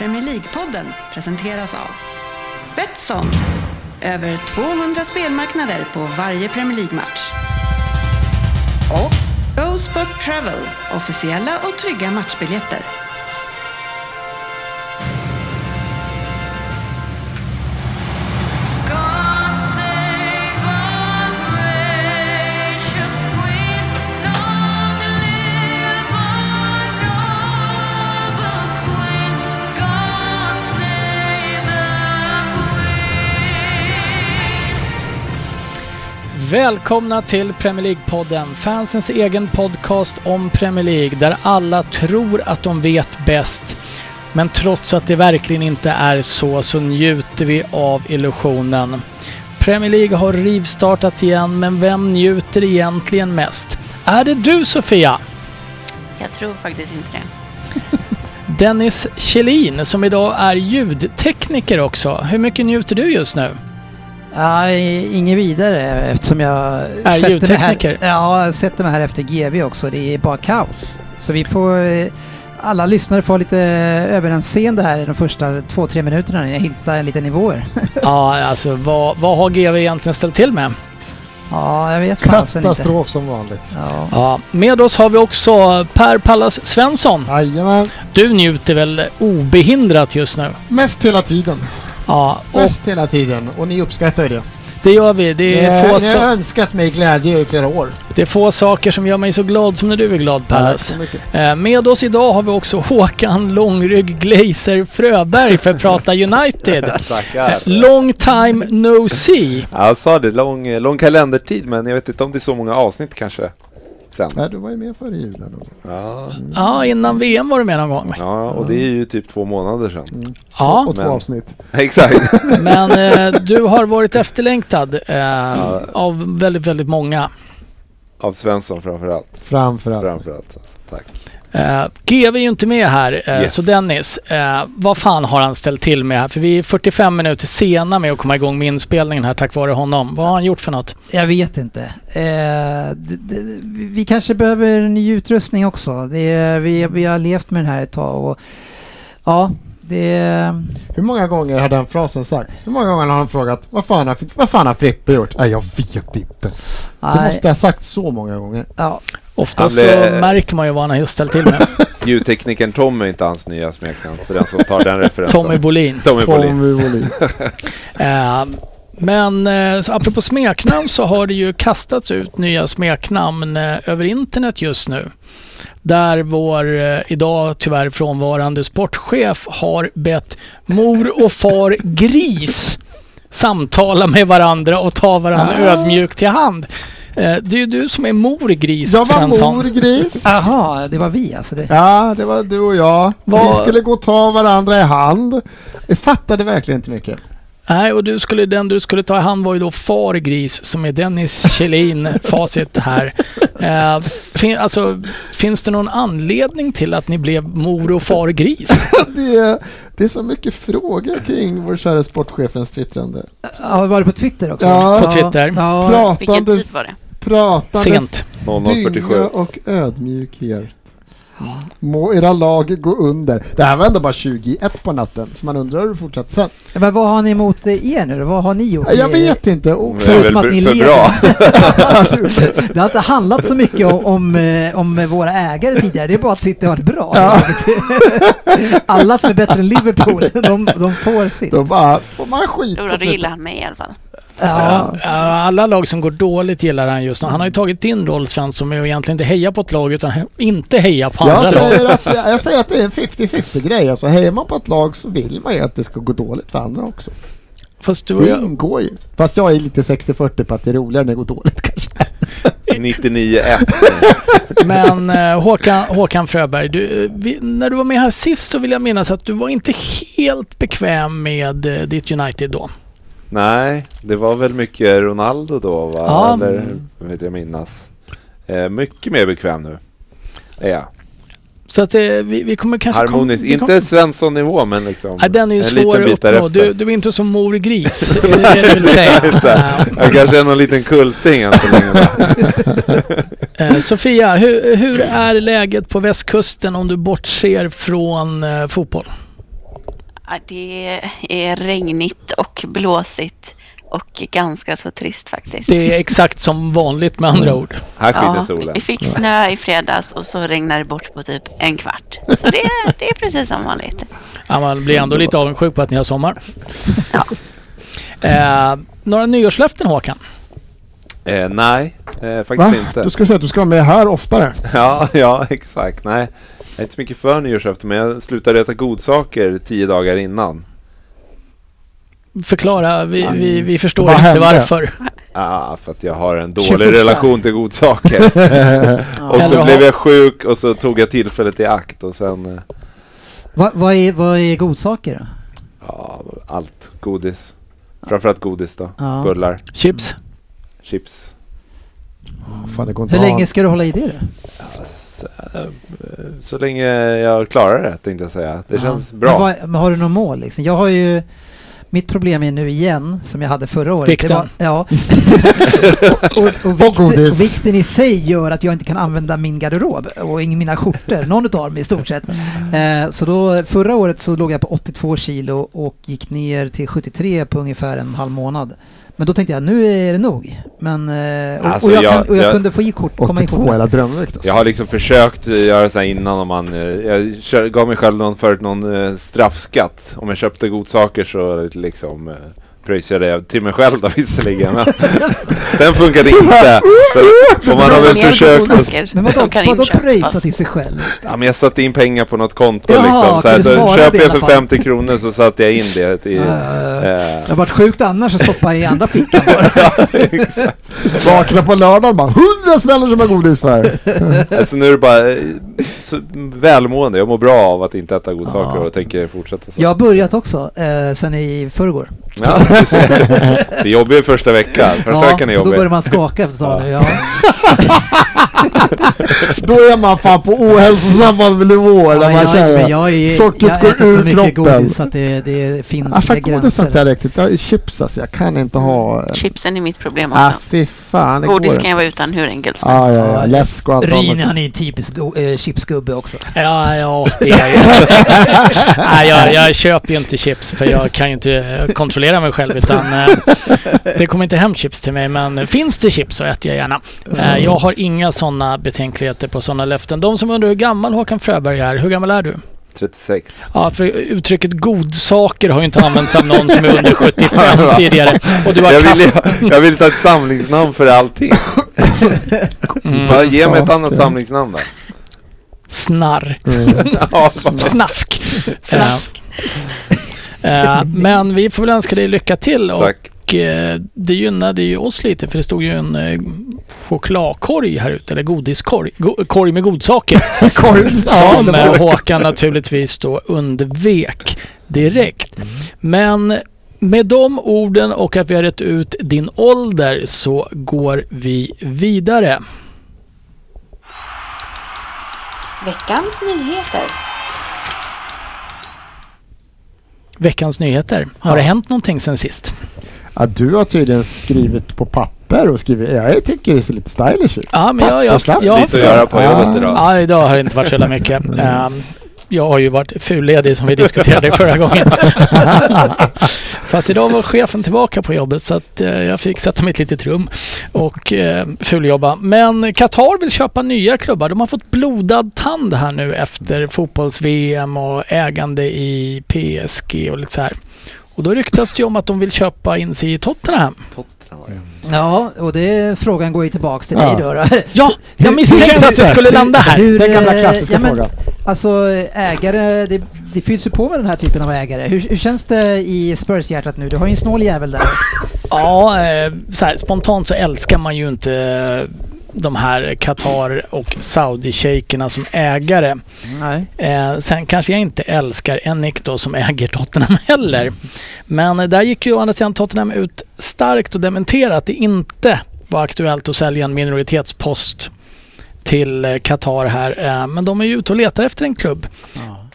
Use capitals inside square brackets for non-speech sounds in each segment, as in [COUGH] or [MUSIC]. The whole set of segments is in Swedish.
Premier League-podden presenteras av Betsson. Över 200 spelmarknader på varje Premier League-match. Och Go Travel. Officiella och trygga matchbiljetter. Välkomna till Premier League-podden, fansens egen podcast om Premier League där alla tror att de vet bäst. Men trots att det verkligen inte är så, så njuter vi av illusionen. Premier League har rivstartat igen, men vem njuter egentligen mest? Är det du Sofia? Jag tror faktiskt inte det. [LAUGHS] Dennis Kjellin, som idag är ljudtekniker också. Hur mycket njuter du just nu? Ja, inget vidare eftersom jag Är sätter mig ljudtekniker? Här, ja, sätter mig här efter GB också. Det är bara kaos. Så vi får... eh, Alla lyssnare får lite överseende här de första två, tre minuterna när jag hittar en liten nivåer. [LAUGHS] Ja, alltså vad, vad har GV egentligen ställt till med? Ja, jag vet fasen inte. Katastrof som vanligt. Ja. Ja, med oss har vi också Per Pallas Svensson. Jajamän. Du njuter väl obehindrat just nu? Mest hela tiden. Ja, och Mest hela tiden. Och ni uppskattar ju det. det gör vi. Det är, Ni- få, ni har önskat mig glädje i flera år. det är få saker som gör mig så glad som när du är glad Pallas. Eh, Med oss idag har vi också Håkan Långrygg Glazer Fröberg för att prata United. [LAUGHS] Tackar. Long time no see. Ja, jag sa det, lång, lång kalendertid men jag vet inte om det är så många avsnitt kanske. Sen. Nej, du var ju med före jul. här då. Ja, Ja, innan VM var du med någon gång. ja, och det är ju typ två månader sedan. Ja, Och två men- avsnitt. [LAUGHS] Exakt. [LAUGHS] men eh, du har varit efterlängtad eh, av väldigt, väldigt många. Av Svensson framförallt. Framförallt. Framförallt. alltså. Tack. Uh, GV är ju inte med här, eh, Yes. så Dennis, eh, vad fan har han ställt till med här? För vi är 45 minuter sena med att komma igång med inspelningen här tack vare honom. Vad har han gjort för något? Jag vet inte. Eh, d- d- vi kanske behöver ny utrustning också. Det vi, vi har levt med den här ett tag och ja, det. Hur många gånger har den frasen sagt? Hur många gånger har han frågat vad fan har, vad fan har Frippe gjort? Nej, jag vet inte. Det måste ha sagt så många gånger. ja, Oftast blev- så märker man ju vad han har ställt till med. [LAUGHS] Ljudteknikern Tom är inte hans nya smeknamn för den som tar den referensen. Tommy Bolin. Tommy Bolin. Tommy Bolin. [LAUGHS] Eh, men eh, så apropå smeknamn så har det ju kastats ut nya smeknamn eh, över internet just nu. Där vår eh, idag tyvärr frånvarande sportchef har bett mor och far Gris samtala med varandra och ta varandra Ah. ödmjukt till hand. Eh, det är ju du som är mor Gris Jag var Svensson. mor gris. aha, det var vi alltså. Det. Ja, det var du och jag. Vad- Vi skulle gå och ta varandra i hand. Jag fattade verkligen inte mycket. Nej, och du skulle, den du skulle ta i hand var ju då far Gris som är Dennis Kjellin, [LAUGHS] facit här. Eh, fin, alltså, finns det någon anledning till att ni blev mor och far Gris? [LAUGHS] Det är, det är så mycket frågor kring vår kära sportchefens twittrande. Ja, var det på Twitter också? Ja. På Twitter? Ja, Vilken tid Pratandes, var det? pratandes Sent. dynga 0047. och ödmjukhet. Må era lag gå under. Det här var ändå bara 21 på natten, så man undrar hur det fortsatt sen. men vad har ni emot er nu då? Vad har ni gjort? Jag vet inte. Och, Det är väl Förutom att ni för leder. bra. [LAUGHS] [LAUGHS] Det har inte handlat så mycket om, om, eh, om våra ägare tidigare. Det är bara att sitta och ha det bra. Ja. [LAUGHS] Alla som är bättre än Liverpool, de, de får sitt. då bara får man skit du gillar han mig i alla fall? Ja. Alla lag som går dåligt gillar han just nu. Han har ju tagit din roll Svensson med att egentligen inte heja på ett lag utan inte heja på andra jag, lag. säger att, jag säger att det är en 50-50 grej. Alltså, hejar man på ett lag så vill man ju att det ska gå dåligt för andra också. Fast du Det ingår ju. Fast jag är lite 60-40 på att det är roligare när det går dåligt kanske. 99-1. Men eh, Håkan, Håkan Fröberg, du, eh, vi, när du var med här sist så vill jag minnas att du var inte helt bekväm med eh, ditt United då. Nej, det var väl mycket Ronaldo då va? Ja. Eller vill jag minnas. Eh, mycket mer bekväm nu. Jag. Så att eh, vi, vi kommer kanske... Harmoniskt. kom- Inte Svensson-nivå men liksom. Nej, den är ju svår att uppnå. Du, du är inte som mor gris. [LAUGHS] Det är det du vill säga. Jag kanske är någon liten kulting än så länge. [LAUGHS] Eh, Sofia, hur, hur är läget på västkusten om du bortser från eh, fotboll? Ja, det är regnigt och blåsigt och ganska så trist faktiskt. Det är exakt som vanligt med andra ord. Här skiner ja, solen. vi fick snö i fredags och så regnar det bort på typ en kvart. Så det, är- det är precis som vanligt. Ja, man blir ändå lite avundsjuk på att ni har sommar. Eh, några nyårslöften Håkan? Eh, nej, eh, faktiskt Va? inte. Du ska säga att du ska vara med här oftare. [LAUGHS] Ja, ja, exakt. Nej, jag är inte så mycket för nyårsafton, men jag slutade äta godsaker tio dagar innan. Förklara, vi, vi, vi förstår Vad inte hände? varför. Ah, för att jag har en 21. dålig relation till godsaker. [LAUGHS] och så blev jag sjuk och så tog jag tillfället i akt och sen, eh, Vad, vad, är, vad är godsaker då? ja, allt. Godis. Framförallt godis då. Ja. Bullar, Chips. chips. Fan, det går inte Hur länge ska du hålla i det då? Så, eh, så länge jag klarar det, tänkte jag säga. Det Ja. känns Men, bra. vad, men har du något mål liksom? Jag har ju... Mitt problem är nu igen, som jag hade förra året. Vikten. Det var, ja. [LAUGHS] och, och, och, vikten, och vikten i sig gör att jag inte kan använda min garderob och mina skjortor, någon utav dem i stort sett. Eh, så då, förra året så låg jag på 82 kilo och gick ner till 73 på ungefär en halv månad. Men då tänkte jag, nu är det nog. Men, eh, och, Alltså, och jag, jag- kan, och jag, jag- kunde få i kort, komma i 82 kort. hela drömvikt alltså. Jag har liksom försökt göra så här innan om man... eh, Jag kör, gav mig själv någon, förut någon eh, straffskatt. Om jag köpte godsaker så liksom pröjsade jag till mig själv då [LAUGHS] visserligen. Men den funkade inte. Så, och man har väl försökt... godsaker Men vadå, pröjsa till sig själv? Ja, men jag satte in pengar på något konto Jaha, liksom. Så, här, så köper jag för fall? 50 kronor så satte jag in det i... Uh, eh, det har varit sjukt annars att stoppa i andra fickan bara. [LAUGHS] exakt. Vakna på lördagen bara 100 spänn som har godis för. [LAUGHS] Alltså nu är det bara eh, så välmående. Jag mår bra av att inte äta godsaker Ja. och tänker fortsätta så. Jag har börjat också, eh, sen i förrgår. Ja, det är jobbigt första veckan. Första veckan är då börjar jobbig. man skaka efter ett tag Ja. Ja. [LAUGHS] Då är man fan på ohälsosamma nivåer Ja, man jag, känner men jag, är, sockret jag går äter så ur mycket kroppen. godis så att det, det finns Alltså inga godis har inte jag gränser. riktigt. Jag är chips alltså. Jag kan inte ha... Chipsen är mitt problem Ah, också. Fan. Det Godis går kan jag vara utan hur enkelt som Ja, helst. ja, ja. Läsk och allt Ryn han är en typisk go- eh, chipsgubbe också. Ja, ja, det är jag ju. [LAUGHS] Nej, jag, jag köper ju inte chips för jag kan ju inte eh, kontrollera mig själv utan eh, det kommer inte hem chips till mig. Men finns det chips så äter jag gärna. Eh, jag har inga sådana betänkligheter på sådana löften. De som undrar hur gammal Håkan Fröberg är, hur gammal är du? 36. Ja, för uttrycket godsaker har ju inte använts av någon som är under 75 [LAUGHS] tidigare. Och du har Jag vill, kastat... [LAUGHS] jag vill ta ett samlingsnamn för allting. Mm. [LAUGHS] Bara ge mig ett annat samlingsnamn där. Snarr. Mm. Snask. Snask. Eh, men vi får väl önska dig lycka till och Tack. Eh, det gynnade ju oss lite för det stod ju en eh, chokladkorg här ute, eller godiskorg. Go- korg med godsaker. [LAUGHS] Korv. Ja, som eh, Håkan naturligtvis då undvek direkt. Men med de orden och att vi har rätt ut din ålder så går vi vidare. Veckans nyheter. Veckans nyheter. Har Ja. det hänt någonting sen sist? Ja, du har tydligen skrivit på papper och skrivit. Jag tycker det ser lite stylish ut. Ja, men jag, jag, jag, Lite att göra på jobbet idag. Ja, idag har det inte varit så jävla mycket. Ehm, jag har ju varit fulledig som vi diskuterade förra gången. [LAUGHS] Fast idag var chefen tillbaka på jobbet så att eh, jag fick sätta mig i ett litet rum och uh, fuljobba. Men Qatar vill köpa nya klubbar. De har fått blodad tand här nu efter fotbolls-VM och ägande i PSG och lite så här. Och då ryktas det ju om att de vill köpa in sig i Tottenham. Tottenham. Ja, och det, frågan går ju tillbaks till Ja. dig då. då. Ja, jag misstänkte att det skulle det? landa här. Hur, Den gamla eh, klassiska ja, men, frågan. Alltså ägare, det, det fylls ju på med den här typen av ägare. Hur, hur känns det i Spurs-hjärtat nu? Du har ju en snål jävel där. Ja, eh, så här, spontant så älskar man ju inte de här Qatar och Saudi-shejkerna som ägare. Nej. Eh, sen kanske jag inte älskar Ennick då som äger Tottenham heller. Men där gick ju å andra sidan Tottenham ut starkt och dementerade att det inte var aktuellt att sälja en minoritetspost till eh, Qatar här. Eh, men de är ju ute och letar efter en klubb.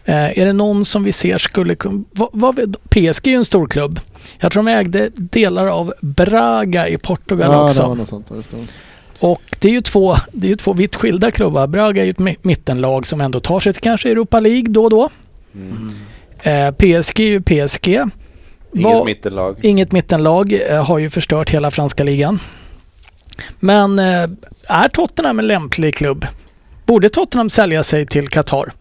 Eh, är det någon som vi ser skulle kunna... Vad, vad, PSG är ju en stor klubb. Jag tror de ägde delar av Braga i Portugal Ja, också. det var något sånt. det. Och det är ju två, det är ju två vitt skilda klubbar. Braga är ju ett mi- mittenlag som ändå tar sig till kanske Europa League då och då. Mm. Eh, PSG är ju PSG. Inget Vad- mittenlag. Inget mittenlag eh, har ju förstört hela franska ligan. Men eh, är Tottenham en lämplig klubb? Borde Tottenham sälja sig till Qatar?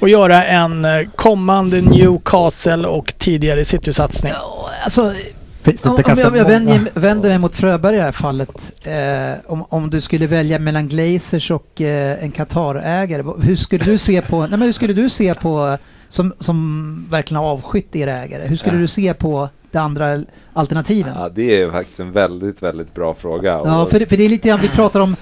Och göra en eh, kommande Newcastle och tidigare City-satsning? Ja, alltså, Finns det om, inte om jag, vänder, vänder mig mot Fröberg i det här fallet. Eh, om, om du skulle välja mellan Glazers och eh, en Qatar-ägare, hur skulle du se på, nej men hur skulle du se på, som, som verkligen har avskytt er ägare, hur skulle Ja. du se på de andra alternativen? Ja, det är faktiskt en väldigt, väldigt bra fråga. Ja, för, det- för det är lite grann, vi pratar om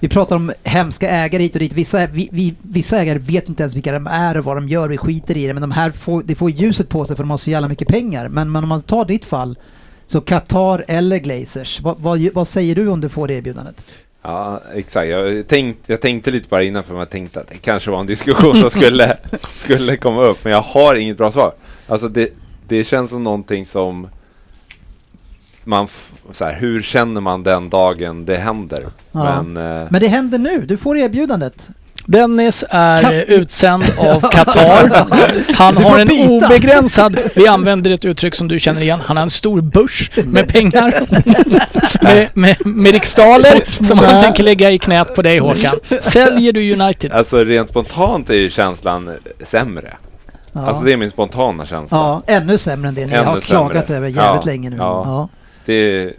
vi pratar om hemska ägare hit och dit. Vissa, vi, vi, vissa ägare vet inte ens vilka de är och vad de gör. Vi skiter i det. Men de här får, det får ljuset på sig för de har så jävla mycket pengar. Men, men om man tar ditt fall, så Qatar eller Glazers. Vad, vad, vad säger du om du får det erbjudandet? Ja, exakt. Jag tänkte, jag tänkte lite bara innan för jag tänkte att det kanske var en diskussion som skulle, [LAUGHS] skulle komma upp. Men jag har inget bra svar. Alltså det, det känns som någonting som man, så här, hur känner man den dagen det händer? Ja. Men, eh, Men det händer nu. Du får erbjudandet. Dennis är Kat- eh, utsänd av [LAUGHS] Qatar. Han har en obegränsad, vi använder ett uttryck som du känner igen, han har en stor börs med pengar. [LAUGHS] med, med, med riksdaler som han tänker lägga i knät på dig Håkan. Säljer du United? alltså rent spontant är ju känslan sämre. Ja. Alltså det är min spontana känsla. ja, ännu sämre än det ni Ännu har klagat sämre. över jävligt Ja, länge nu. ja. Ja. Det,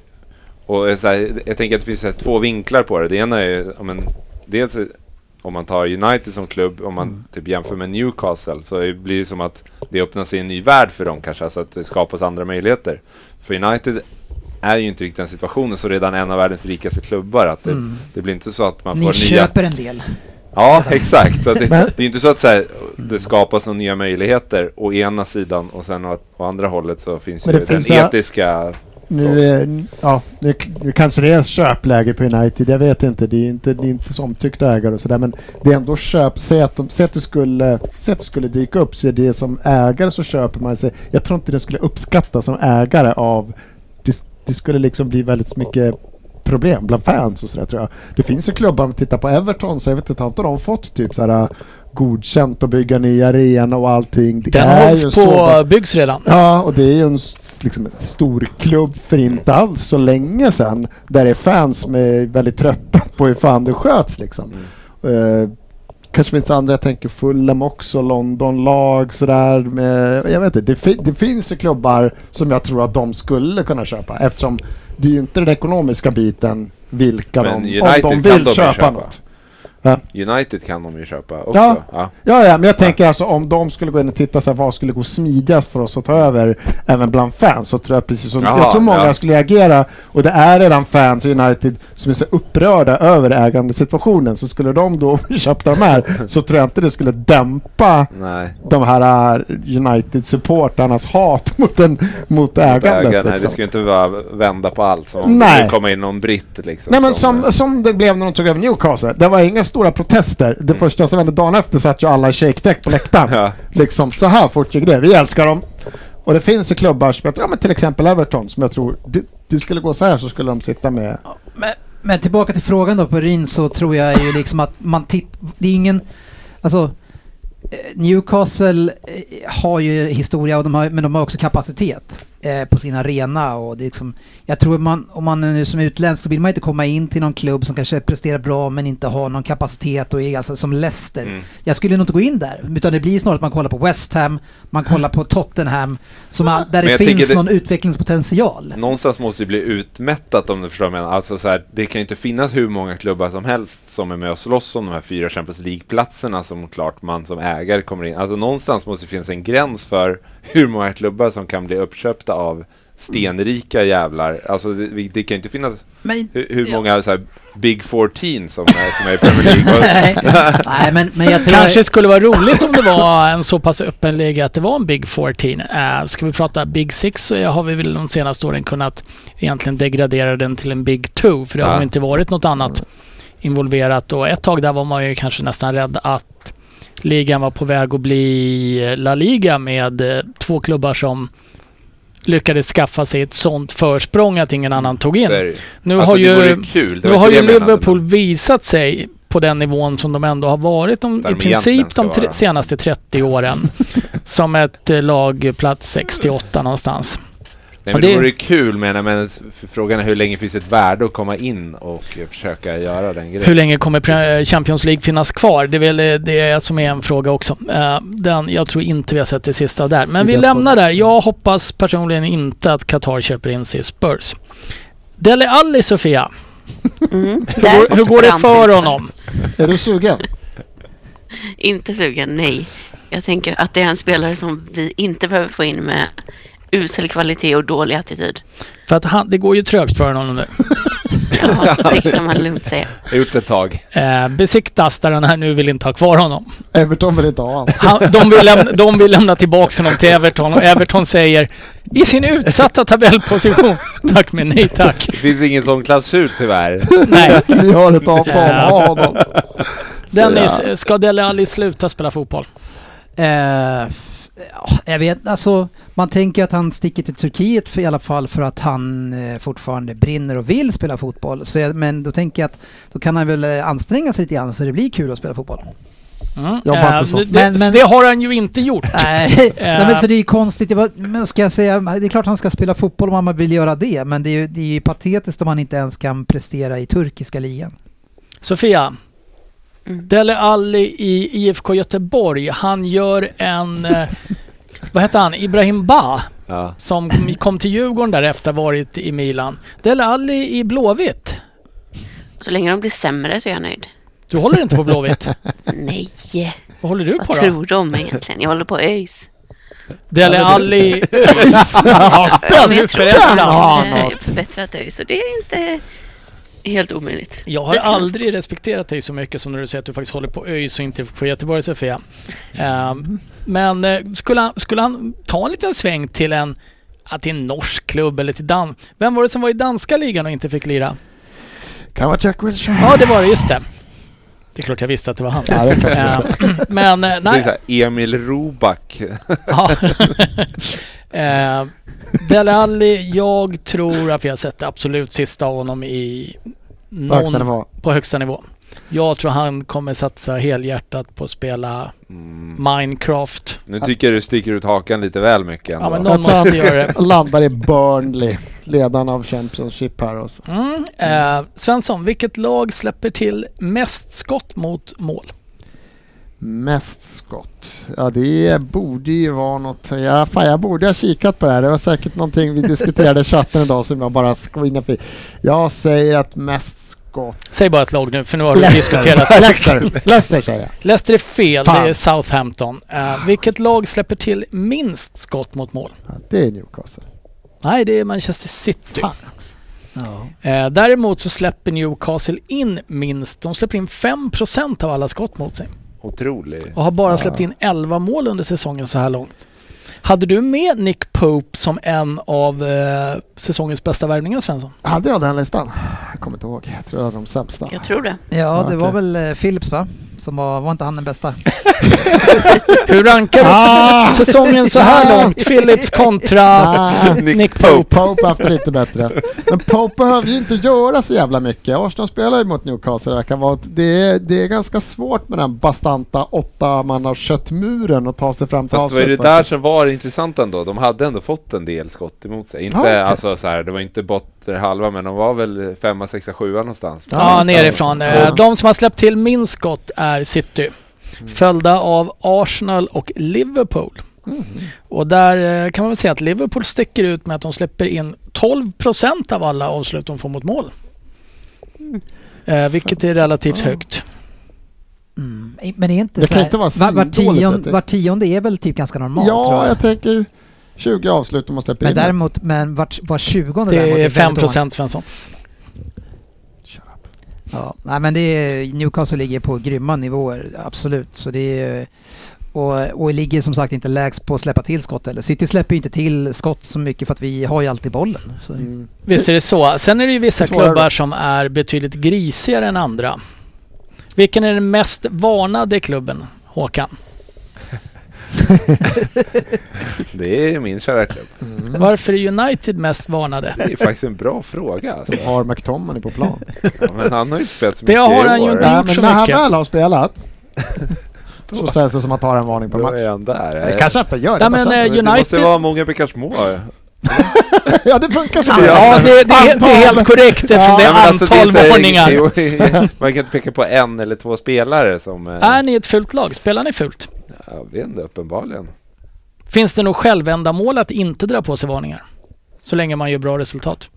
och så här, jag tänker att det finns här, två vinklar på det. Det ena är ju, om en, dels är- om man tar United som klubb, om man typ jämför med Newcastle, så blir det som att det öppnar sig en ny värld för dem kanske, alltså att det skapas andra möjligheter. För United är ju inte riktigt den situationen, så redan en av världens rikaste klubbar, att det, Mm. det blir inte så att man Ni får nya... köper en del. Ja, exakt. Så det, det är inte så att så här, det skapas några nya möjligheter å ena sidan och sen å, å andra hållet så finns Men ju det den finns så- etiska Nu, är- ja, nu, nu kanske det är köpläge på United, jag vet inte. Det är inte, det är inte så omtyckta ägare och sådär. Men det är ändå köp. Säg att, de, säg, att det skulle, säg att det skulle dyka upp, så är det som ägare så köper man sig. Jag tror inte det skulle uppskattas som ägare av... Det, det skulle liksom bli väldigt mycket problem bland fans och sådär tror jag. Det finns ju klubbar, om vi tittar på Everton, så jag vet inte, har inte de fått typ såhär godkänt att bygga ny arena och allting? Det Den är hålls ju på, så- byggs redan. Ja, och det är ju en liksom, stor klubb för inte alls så länge sedan. Där det är fans som är väldigt trötta på hur fan det sköts liksom. Eh, kanske finns andra, jag tänker Fulham också, London-lag sådär. Med, jag vet inte, det, fi- det finns ju klubbar som jag tror att de skulle kunna köpa eftersom det är ju inte den ekonomiska biten vilka Men de, om de vill de köpa, köpa. något. United kan de ju köpa också. Ja. Ja. Ja, ja, men jag tänker alltså om de skulle gå in och titta så här, vad skulle gå smidigast för oss att ta över även bland fans så tror jag precis som Jaha, jag tror många ja. skulle reagera och det är redan fans i United som är så upprörda över ägandesituationen så skulle de då [LAUGHS] köpa de här så tror jag inte det skulle dämpa Nej. de här uh, United-supportarnas hat [LAUGHS] mot, en, mot ägandet. Ägare, nej, det liksom. ju inte vara vända på allt som om det Nej. skulle komma in någon britt liksom. Nej men som, som det blev när de tog över Newcastle. Det var inga stora protester. Det första som hände dagen efter satt ju alla i shake på läktaren. [LAUGHS] Ja. Liksom så här fort gick det. Vi älskar dem. Och det finns ju klubbar som jag tror, ja, men till exempel Everton som jag tror, det, det skulle gå så här så skulle de sitta med. Men, men tillbaka till frågan då på Rin så tror jag ju liksom att man tittar... Det är ingen... Alltså... eh, Newcastle eh, har ju historia och de har, men de har också kapacitet eh, på sin arena och det är liksom, jag tror man, om man nu som utländsk så vill man inte komma in till någon klubb som kanske presterar bra men inte har någon kapacitet och är ganska som Leicester. Mm. Jag skulle nog inte gå in där, utan det blir snarare att man kollar på West Ham, man kollar på Tottenham, som all, där det finns det- någon utvecklingspotential. Någonstans måste det bli utmättat om du förstår vad jag menar. Alltså så här, det kan ju inte finnas hur många klubbar som helst som är med och slåss om de här fyra Champions League-platserna som klart man som ägare kommer in. Alltså någonstans måste det finnas en gräns för hur många klubbar som kan bli uppköpta av stenrika jävlar. Alltså det, det kan ju inte finnas Men, hur, hur Ja. många så här Big 14 som är, som är i Premier League. [LAUGHS] Nej, nej men, men jag tror... Kanske skulle vara roligt om det var en så pass öppen liga att det var en Big 14. Uh, ska vi prata Big 6 så har vi väl de senaste åren kunnat egentligen degradera den till en Big 2 för det har Ja. ju inte varit något annat involverat och ett tag där var man ju kanske nästan rädd att ligan var på väg att bli La Liga med eh, två klubbar som lyckades skaffa sig ett sånt försprång att ingen annan tog in. Nu Alltså, har ju, kul. Nu har ju jag menade, Liverpool visat sig på den nivån som de ändå har varit de, i princip de tre, senaste 30 åren. [LAUGHS] som ett eh, lag plats 68 någonstans. Nej, men det det- vore kul menar men frågan är hur länge finns ett värde att komma in och eh, försöka göra den grejen. Hur länge kommer Pre- Champions League finnas kvar? Det är väl eh, det som är en fråga också. Eh, Den, jag tror inte vi har sett det sista där. Men vi lämnar där. Jag hoppas personligen inte att Qatar köper in sig i Spurs. Dele Alli, Sofia. Mm. Hur hur går det för honom? [LAUGHS] Är du sugen? Inte sugen, nej. Jag tänker att det är en spelare som vi inte behöver få in med usel kvalitet och dålig attityd. För att han, det går ju trögt för honom nu. [LAUGHS] Ja, det kan man lugnt säga. Gjort ett tag. Eh, Besiktas där den här nu vill inte ha kvar honom. Everton vill inte ha honom. Han, de, vill lämna, de vill lämna tillbaka honom till Everton och Everton säger i sin utsatta tabellposition. [LAUGHS] Tack men nej tack. Det finns ingen sån klausul tyvärr. [LAUGHS] Nej. Vi har ett avtal med Ja. honom. Dennis, ska Dele Alli sluta spela fotboll? Eh, ja, jag vet, alltså man tänker att han sticker till Turkiet för, i alla fall för att han eh, fortfarande brinner och vill spela fotboll. Så jag, men då tänker jag att då kan han väl eh, anstränga sig lite grann så det blir kul att spela fotboll. Mm. Jag har inte så. det, Men- men- det har han ju inte gjort. Nej, [LAUGHS] nej men så det är ju konstigt. Var, men ska jag säga, det är klart han ska spela fotboll om han vill göra det, men det är ju, det är ju patetiskt om han inte ens kan prestera i turkiska ligan. Sofia, Mm. Dele Alli i IFK Göteborg, han gör en... Eh, [LAUGHS] vad heter han? Ibrahim Ba Ja. som kom till Djurgården därefter varit i Milan. Dele Alli i Blåvitt. Så länge de blir sämre så är jag nöjd. Du håller inte på Blåvitt? [LAUGHS] Nej, Vad håller du vad på då? tror de egentligen? Jag håller på ÖIS. Dele Alli... [LAUGHS] Ja, men jag har förbättrat ÖIS, så det är inte helt omöjligt. Jag har aldrig respekterat dig så mycket som när du säger att du faktiskt håller på ÖIS och inte på Göteborg Sofia. Ehm, men eh, skulle han, skulle han ta en liten sväng till en, till en norsk klubb eller till Dan... Vem var det som var i danska ligan och inte fick lira? Kan vara Jack Wilshere. Ja, det var det, just det. Det är klart jag visste att det var han. Ja, det är klart. Ehm, men eh, Det är nej. Emil Roback. Ja. [LAUGHS] [LAUGHS] Ehm, Dele Alli, jag tror att vi har sett det absolut sista av honom i På högsta någon nivå. på högsta nivå. Jag tror han kommer satsa helhjärtat på att spela Mm. Minecraft. Nu tycker jag du sticker ut hakan lite väl mycket ändå. Ja, men Jag någon måste göra det. landar i Burnley, ledaren av Championship här. Och så. Mm. Eh, Svensson, vilket lag släpper till mest skott mot mål? Mest skott. Ja, det borde ju vara något. Ja, fan, jag borde ha kikat på det här. Det var säkert någonting vi diskuterade i chatten idag som jag bara screenade förbi. Jag säger att mest skott. Säg bara ett lag nu, för nu har du diskuterat. Leicester. Leicester säger jag. Leicester är fel, Fan. det är Southampton. Eh, vilket lag släpper till minst skott mot mål? Ja, det är Newcastle. Nej, det är Manchester City. Ja. Eh, däremot så släpper Newcastle in minst. De släpper in 5% av alla skott mot sig. Otrolig. Och har bara Ja. släppt in 11 mål under säsongen så här långt. Hade du med Nick Pope som en av eh, säsongens bästa värvningar Svensson? Hade jag den listan? Jag kommer inte ihåg. Jag tror jag hade de sämsta. Jag tror det. Ja, det var väl eh, Philips va? Som var, var inte han den bästa? [LAUGHS] Hur rankar du Ah! säsongen så här långt? Philips kontra Ah, Nick Pope. Pope haft det lite bättre. Men Pope behöver ju inte göra så jävla mycket. Arsenal spelar ju mot Newcastle. Det, kan vara, det, är, det är ganska svårt med den bastanta åtta man har köttmuren och ta sig fram till Fast det var det där som var intressant ändå. De hade ändå fått en del skott emot sig. Inte Ja, okej. alltså så här, det var inte bortre halva, men de var väl femma, sexa, sjua någonstans. Ja, nerifrån. Eh, De som har släppt till minst skott är City. Följda av Arsenal och Liverpool. Och där eh, kan man väl säga att Liverpool sticker ut med att de släpper in 12% av alla avslut de får mot mål. Eh, vilket är relativt högt. Mm. Men det är inte Det så kan här, inte vara var, var, du. var tionde är väl typ ganska normalt tror Ja, jag. jag tänker 20 avslut om man släpper Men in ett. däremot, men vart, var tjugonde däremot Det är väldigt 5% Svensson. Shut up. Ja, nej men det är, Newcastle ligger på grymma nivåer, absolut. Så det är, och, och ligger som sagt inte lägst på att släppa till skott eller. City släpper ju inte till skott så mycket för att vi har ju alltid bollen. Så. Mm. Visst är det så. Sen är det ju vissa Det är klubbar som är betydligt grisigare än andra. Vilken är den mest varnade klubben, Håkan? [LAUGHS] Det är min kära klubb. Varför är United mest varnade? Det är faktiskt en bra fråga. Alltså. Har McTominay på plan. Ja, men han har ju inte spelat så Det mycket har i han ju inte gjort men så när han mycket. väl har spelat [LAUGHS] så känns det som att han tar en varning Då match. är han där. Det kanske inte gör Nej, det. men, fan. eh, Det måste United- vara många bäckar små. [LAUGHS] ja, det funkar så. Ja, det, det, är- det är helt korrekt eftersom det Ja, är men alltså, det är antal inte- varningar. Man kan inte peka på en eller två spelare som... eh, Är ni ett fult lag? Spelar ni fult? Jag vet inte, uppenbarligen. Finns det nog självändamål att inte dra på sig varningar? Så länge man gör bra resultat.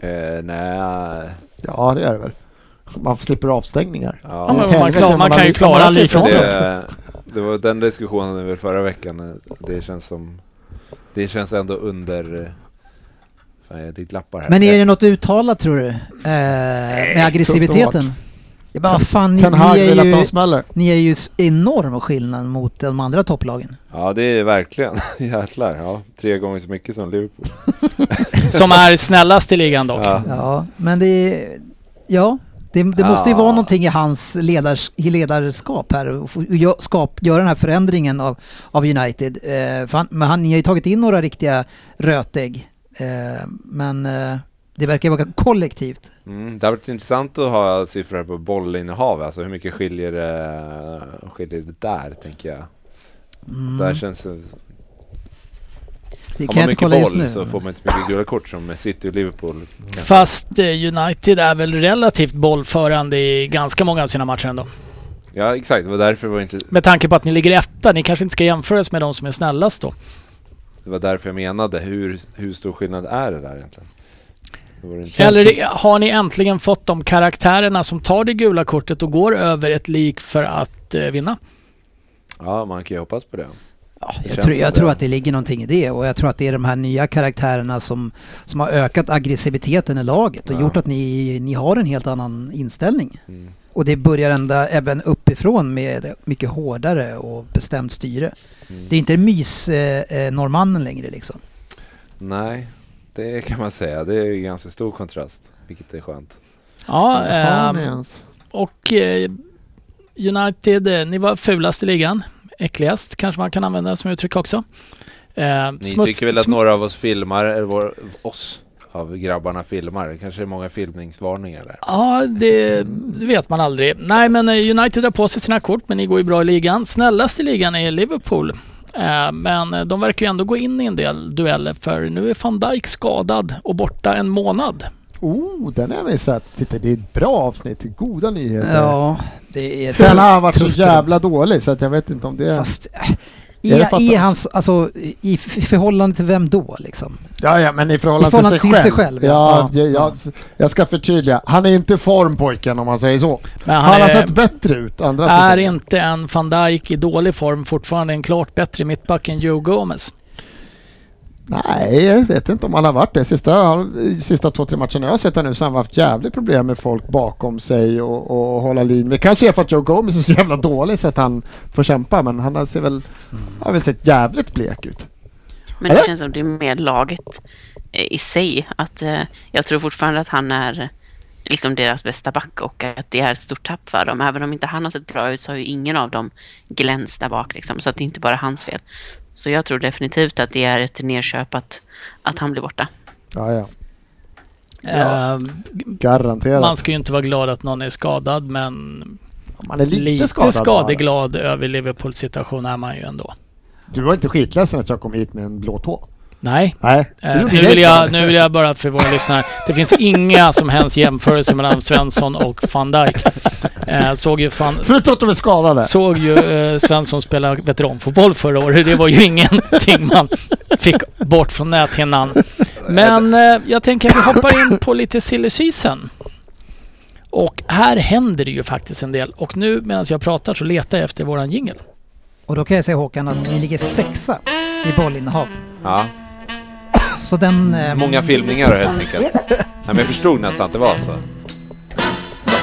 Eh, nej. Ja, det är det väl. Man slipper avstängningar. Ja, Ja, man, klar, man man kan ju klara sig lite det. det, var den diskussionen väl förra veckan. Det känns som... Det känns ändå under... Fan, jag det glappar här. Men är det något uttalat tror du? Eh, med aggressiviteten? Ja, men vad fan, ni, Ten Hag ni, vill är att de ju, smäller. ni är ju enorm skillnad mot de andra topplagen. Ja, det är verkligen. [LAUGHS] Jäklar. Ja, tre gånger så mycket som Liverpool. [LAUGHS] Som är snällast i ligan dock. Ja. Ja, men det är... Ja, det, det måste ju Ja. vara någonting i hans ledars, i ledarskap här. Och skap, göra den här förändringen av, av United. Eh, han, men han, ni har ju tagit in några riktiga rötägg. Eh, men eh, det verkar vara kollektivt. Mm, det har varit intressant att ha siffror på bollinnehav. Alltså hur mycket skiljer det, skiljer det där, tänker jag. Mm. Där känns det... det Har kan man mycket kolla boll så får man inte så mycket gula kort som City och Liverpool. kanske. Fast eh, United är väl relativt bollförande i ganska många av sina matcher ändå. Ja, exakt. Det var därför det var, inte, Med tanke på att ni ligger etta. Ni kanske inte ska jämföras med de som är snällast då. det var därför jag menade. Hur, hur stor skillnad är det där egentligen? Eller har ni äntligen fått de karaktärerna som tar det gula kortet och går över ett lik för att eh, vinna? Ja, man kan ju hoppas på det. Ja, jag tror, jag tror att det ligger någonting i det och jag tror att det är de här nya karaktärerna som, som har ökat aggressiviteten i laget och Ja. gjort att ni, ni har en helt annan inställning. Mm. Och det börjar ända även uppifrån med mycket hårdare och bestämt styre. Mm. Det är inte mys eh, eh, längre liksom. Nej, det kan man säga. Det är ganska stor kontrast, vilket är skönt. Ja, ens? och eh, United, eh, ni var fulast i ligan. Äckligast kanske man kan använda som uttryck också. Eh, Ni smuts- tycker väl att några av oss filmar, eller vår, oss av grabbarna filmar? Det kanske är många filmningsvarningar där. Ja, det, det vet man aldrig. Nej, men eh, United drar på sig sina kort, men ni går ju bra i ligan. Snällast i ligan är Liverpool. Eh, Men de verkar ju ändå gå in i en del dueller, för nu är van Dijk skadad och borta en månad. Oh, den har vi sett. Titta, det är ett bra avsnitt. Goda nyheter. Ja, det är... Sen har han varit så jävla dålig så att jag vet inte om det är... Fast eh, i, i hans, alltså i förhållande till vem då liksom? Ja, ja, men i förhållande, I förhållande till, till sig sig själv. själv, ja. ja. jag, jag, jag ska förtydliga. Han är inte i form pojken om man säger så. Men Han, han har sett bättre ut andra är säsonger. inte en van Dijk i dålig form fortfarande en klart bättre mittback än Joe Gomez? Nej, jag vet inte om han har varit det. Sista, sista två, tre matcherna jag har sett här nu så har han haft jävligt problem med folk bakom sig och, och hålla linjen. Det kanske är för att Joe Gomez är så jävla dålig så att han får kämpa men han har, ser väl, har väl sett jävligt blek ut. Men det Eller? känns som det är mer laget eh, i sig. Att, eh, jag tror fortfarande att han är liksom deras bästa back och att det är ett stort tapp för dem. Även om inte han har sett bra ut så har ju ingen av dem glänst där bak. Liksom, så att det är inte bara hans fel. Så jag tror definitivt att det är ett nerköp att, att han blir borta. Ja, ja. Eh, Garanterat. man ska ju inte vara glad att någon är skadad, men man är lite, lite, skadad bara. skadeglad över Liverpools situation är man ju ändå. Du var inte skitledsen att jag kom hit med en blå tå? Nej, Nej, Eh, nu, vill jag, nu vill jag bara för våra lyssnare. Det finns inga som helst jämförelser mellan Svensson och van Dijk. Eh, såg ju, van, Förutom att de är skadade. såg ju eh, Svensson spela veteranfotboll förra året. Det var ju ingenting man fick bort från näthinnan. Men eh, jag tänker att vi hoppar in på lite silly season. Och här händer det ju faktiskt en del. Och nu medan jag pratar så letar jag efter våran jingel. Och då kan jag säga Håkan att ni ligger sexa i bollinnehav. Ja, Så den... Eh, många filmningar helt enkelt. [LAUGHS] Nej, men jag förstod nästan att det var så. men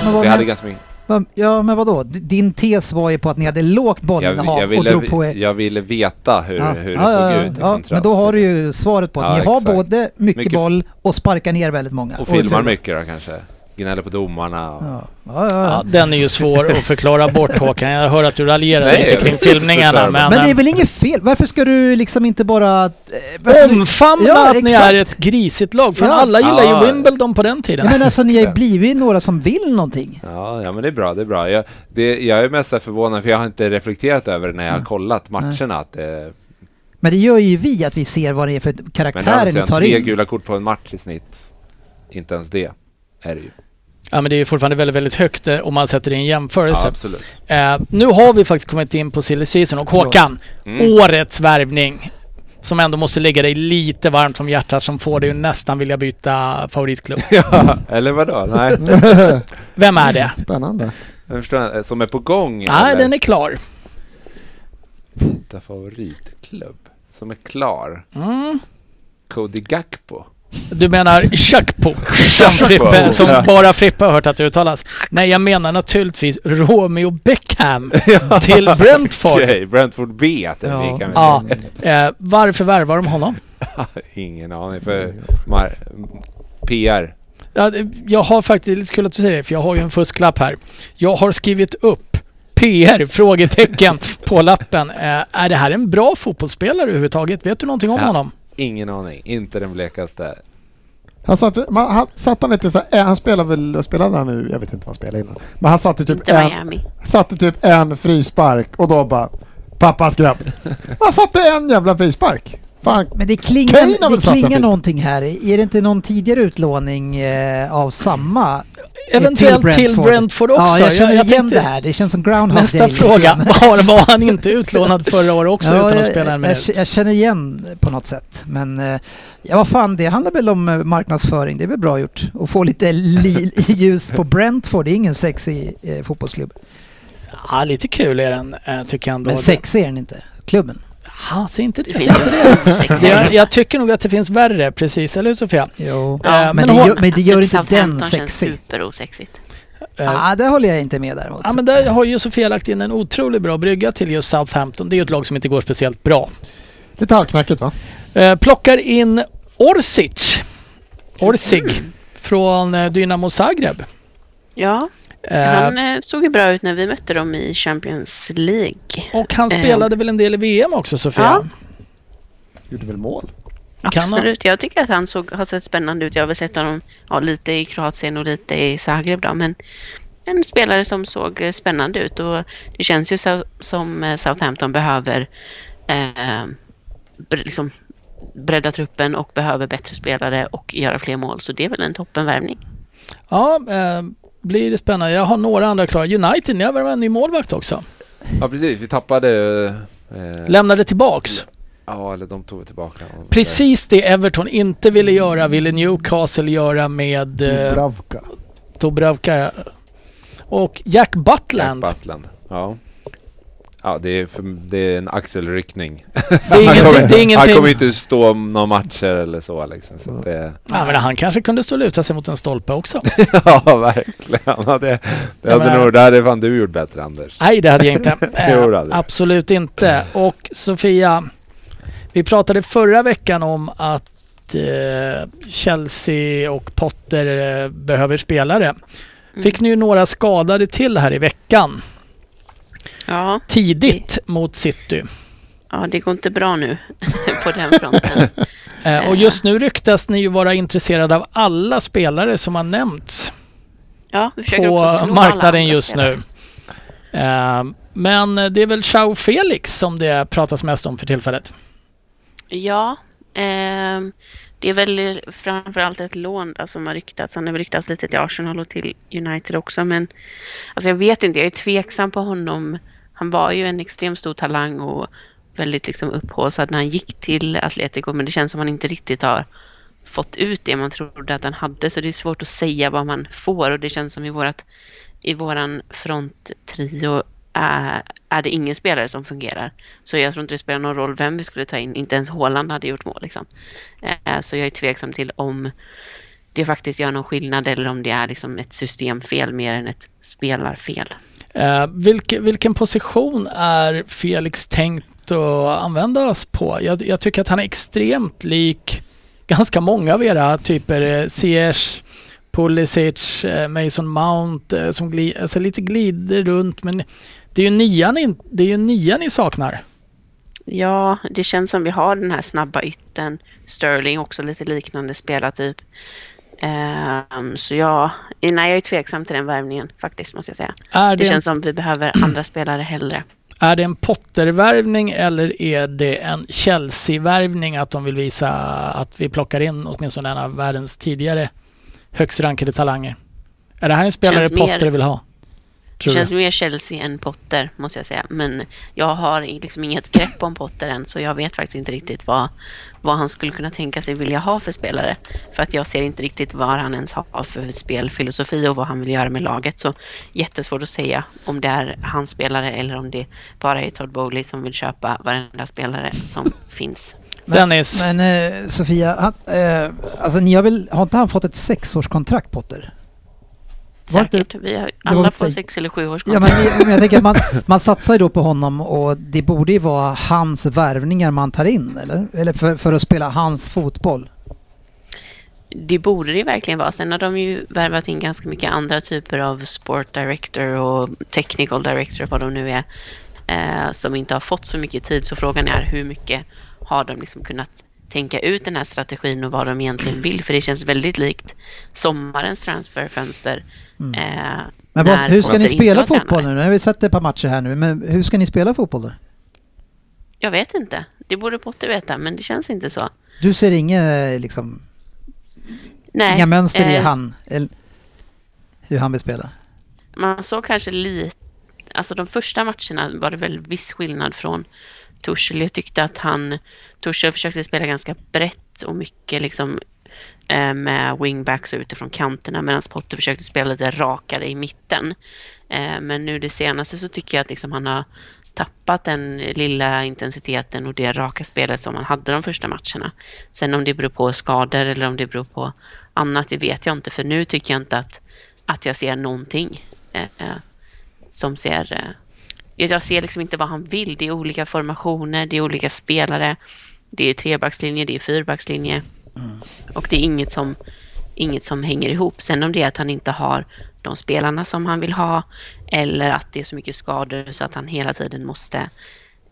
Så vad, jag hade men, ganska mycket. vad, ja men vadå? Din tes var ju på att ni hade lågt Jag, bollinnehav jag, och drog på ville, er... jag ville veta hur, Ja. hur det Ja, såg ja, ut i ja, kontrast. Men då har du ju svaret på att Ja, ni har exakt. både mycket, Mycket- boll och sparkar ner väldigt många. Och filmar fula. mycket då kanske. Gnäller på domarna. Och... Ja, ja, ja. Ja, den är ju svår att förklara bort Håkan. Jag hör att du raljerar Nej, lite kring filmningarna. Men, Men det är eh, väl inget fel? Varför ska du liksom inte bara... eh, omfamna Ja, att ni är ett grisigt lag. För Ja. alla gillar Ja. ju Wimbledon på den tiden. Ja, men alltså ni har ju blivit några som vill någonting. Ja, ja, men det är bra. Det är bra. Jag, det, jag är mest förvånad för jag har inte reflekterat över det när jag har kollat matcherna. Att det, Men det gör ju vi att vi ser vad det är för men karaktärer ni tar tre in. gula kort på en match i snitt. Inte ens det är det ju. Ja, men det är ju fortfarande väldigt, väldigt högt eh, om man sätter det i en jämförelse. Ja, absolut. Eh, nu har vi faktiskt kommit in på silly season och. Håkan, Mm. årets värvning som ändå måste ligga dig lite varmt om hjärtat som får dig att nästan vilja byta favoritklubb. [LAUGHS] Ja, eller vadå? Nej, [LAUGHS] Vem är det? Spännande. jag förstår. Som är på gång? Nej, eller? den är klar. Byta favoritklubb. Som är klar. Mm. Cody Gakpo. Du menar Chuckpo, som, Frippe, som bara Frippe har hört att det uttalas. Nej, jag menar naturligtvis Romeo Beckham [LAUGHS] till Brentford. Okej, Brentford B. Ja. vi Ja, [LAUGHS] eh, varför värvar de honom? [LAUGHS] Ingen aning. För PR. Ja, jag har faktiskt, lite kul att du säger det, för jag har ju en fusklapp här. Jag har skrivit upp PR? Frågetecken på lappen. Eh, är det här en bra fotbollsspelare överhuvudtaget? Vet du någonting om Ja. honom? Ingen aning. Inte den blekaste. Han satt, man, han, satt han inte så här, eh, han spelar väl, spelade han nu? Jag vet inte vad han spelade innan. Men han satte typ, en, Miami. satte typ en frispark och då bara Pappas grabb. [LAUGHS] Han satte en jävla frispark. Fan. Men det klingar, det klingar någonting här. Är det inte någon tidigare utlåning eh, av samma? Eventuellt till Brentford, också. Ja, jag känner igen tänkte- det här. Det känns som Groundhog Nästa Day. fråga. [LAUGHS] Var, var han inte utlånad förra året också Ja, utan att jag- spela en jag, minut? jag känner igen på något sätt. Men eh, ja, vad fan, det handlar väl om eh, marknadsföring. Det är väl bra gjort. Och få lite li- [LAUGHS] ljus på Brentford. Det är ingen sexig eh, fotbollsklubb. Ja, lite kul är den, eh, tycker jag ändå. Men sexig är den inte. Klubben. Ja, säg inte det. Säg inte det. [LAUGHS] Det jag, jag tycker nog att det finns värre, precis. Eller hur Sofia? Jo. Ja, men, men det hon- gör, men det gör Typ inte den sexig. superosexigt. Eh, Ja, det håller jag inte med däremot. Ja men där har ju Sofia lagt in en otroligt bra brygga till just Southampton. Det är ju ett lag som inte går speciellt bra. Lite halvknackigt va? Eh, plockar in Orsic. Orsig. Från eh, Dynamo Zagreb. Ja, Eh, han eh, såg ju bra ut när vi mötte dem i Champions League. och han eh, spelade väl en del i VM också Sofia? Ja. Gjorde väl mål? Kan han? Absolut, jag tycker att han såg, har sett spännande ut. Jag har väl sett honom ja, lite i Kroatien och lite i Zagreb då, men en spelare som såg eh, spännande ut och det känns ju så, som eh, Southampton behöver eh, liksom bredda truppen och behöver bättre spelare och göra fler mål. Så det är väl en toppenvärvning. Ja, eh, blir det spännande. Jag har några andra klara. United, ni har väl en ny målvakt också? Ja, precis. Vi tappade... Eh, Lämnade tillbaks. ja, eller de tog tillbaka. Precis det Everton inte ville göra ville Newcastle göra med eh, Dubravka. Dubravka. Och Jack Butland. Jack Butland. Ja. Ja, det är, för, det är en axelryckning. Det är [LAUGHS] han, kommer, Det är han kommer inte stå om några matcher eller så liksom. Så det, Ja, men han kanske kunde stå och luta sig mot en stolpe också. [LAUGHS] ja, verkligen. Ja, det, det, hade menar- nog, det hade fan du gjort bättre Anders. Nej, det hade jag inte. [LAUGHS] Eh, Jo, det hade absolut inte. Och Sofia, vi pratade förra veckan om att eh, Chelsea och Potter eh, behöver spelare. Fick ni ju några skadade till här i veckan. Ja, Tidigt mot City. ja det går inte bra nu [LAUGHS] på den fronten. [LAUGHS] Eh, och just nu ryktas ni ju vara intresserade av alla spelare som har nämnts Ja, på marknaden just nu. Eh, men det är väl Chao Felix som det pratas mest om för tillfället. Ja, ehm, det är väl framförallt ett lån där som har ryktats. Han har ryktats lite till Arsenal och till United också. Men alltså jag vet inte, jag är tveksam på honom. Han var ju en extremt stor talang och väldigt liksom upphaussad när han gick till Atletico. Men det känns som han inte riktigt har fått ut det man trodde att han hade. Så det är svårt att säga vad man får. Och det känns som i, vårat, i våran fronttrio är, är det ingen spelare som fungerar. Så jag tror inte det spelar någon roll vem vi skulle ta in. Inte ens Haaland hade gjort mål. Liksom. Eh, så jag är tveksam till om det faktiskt gör någon skillnad eller om det är liksom ett systemfel mer än ett spelarfel. Eh, vilk, vilken position är Felix tänkt att användas på? Jag, jag tycker att han är extremt lik ganska många av era typer. Eh, Ziyech Pulisic, eh, Mason Mount eh, som gli, alltså lite glider runt men det är ju nian, in- det är ju nian ni saknar. Ja, det känns som vi har den här snabba ytten. Sterling också lite liknande spelartyp. Ehm, så ja, nej, jag är tveksam till den värvningen faktiskt måste jag säga. Är Det det, en, känns som vi behöver andra [CLEARS THROAT] spelare hellre. är det en Potter-värvning eller är det en Chelsea-värvning att de vill visa att vi plockar in åtminstone en av världens tidigare högst rankade talanger? Är det här en spelare Känns mer- Potter vill ha? Det känns mer Chelsea än Potter måste jag säga. Men jag har liksom inget grepp om Potter än så jag vet faktiskt inte riktigt vad, vad han skulle kunna tänka sig vilja ha för spelare. För att jag ser inte riktigt vad han ens har för spelfilosofi och vad han vill göra med laget. Så jättesvårt att säga om det är hans spelare eller om det bara är Todd Bowley som vill köpa varenda spelare som [LAUGHS] finns. Dennis, Men eh, Sofia, han, eh, alltså ni har väl, har inte han fått ett sexårskontrakt Potter? Säkert. Vi har, alla får sex eller sju års Ja men, jag tänker att man, [LAUGHS] man satsar ju då på honom och det borde ju vara hans värvningar man tar in eller? Eller för, för att spela hans fotboll. Det borde det verkligen vara. Sen har de ju värvat in ganska mycket andra typer av sport director och technical director, vad de nu är, eh, som inte har fått så mycket tid. Så frågan är hur mycket har de liksom kunnat tänka ut den här strategin och vad de egentligen vill? För det känns väldigt likt sommarens transferfönster. Mm. Eh, Men vad, hur ska ni spela fotboll nu? Nu har vi sett ett par matcher här nu, men hur ska ni spela fotboll då? Jag vet inte. Det borde Potter veta, men det känns inte så. Du ser inga, liksom, Nej, inga mönster i eh, han, eller hur han vill spela? man såg kanske lite, alltså de första matcherna var det väl viss skillnad från Tuchel. Jag tyckte att han, Tuchel försökte spela ganska brett och mycket liksom eh, Eh, med wingbacks utifrån kanterna medan Potter försökte spela lite rakare i mitten. Eh, men nu det senaste så tycker jag att liksom han har tappat den lilla intensiteten och det raka spelet som han hade de första matcherna. Sen om det beror på skador eller om det beror på annat, det vet jag inte. För nu tycker jag inte att, att jag ser någonting eh, som ser... Jag ser liksom inte vad han vill. Det är olika formationer, det är olika spelare. Det är trebackslinje, det är fyrbackslinje. Och det är inget som, inget som hänger ihop. Sen om det är att han inte har de spelarna som han vill ha eller att det är så mycket skador så att han hela tiden måste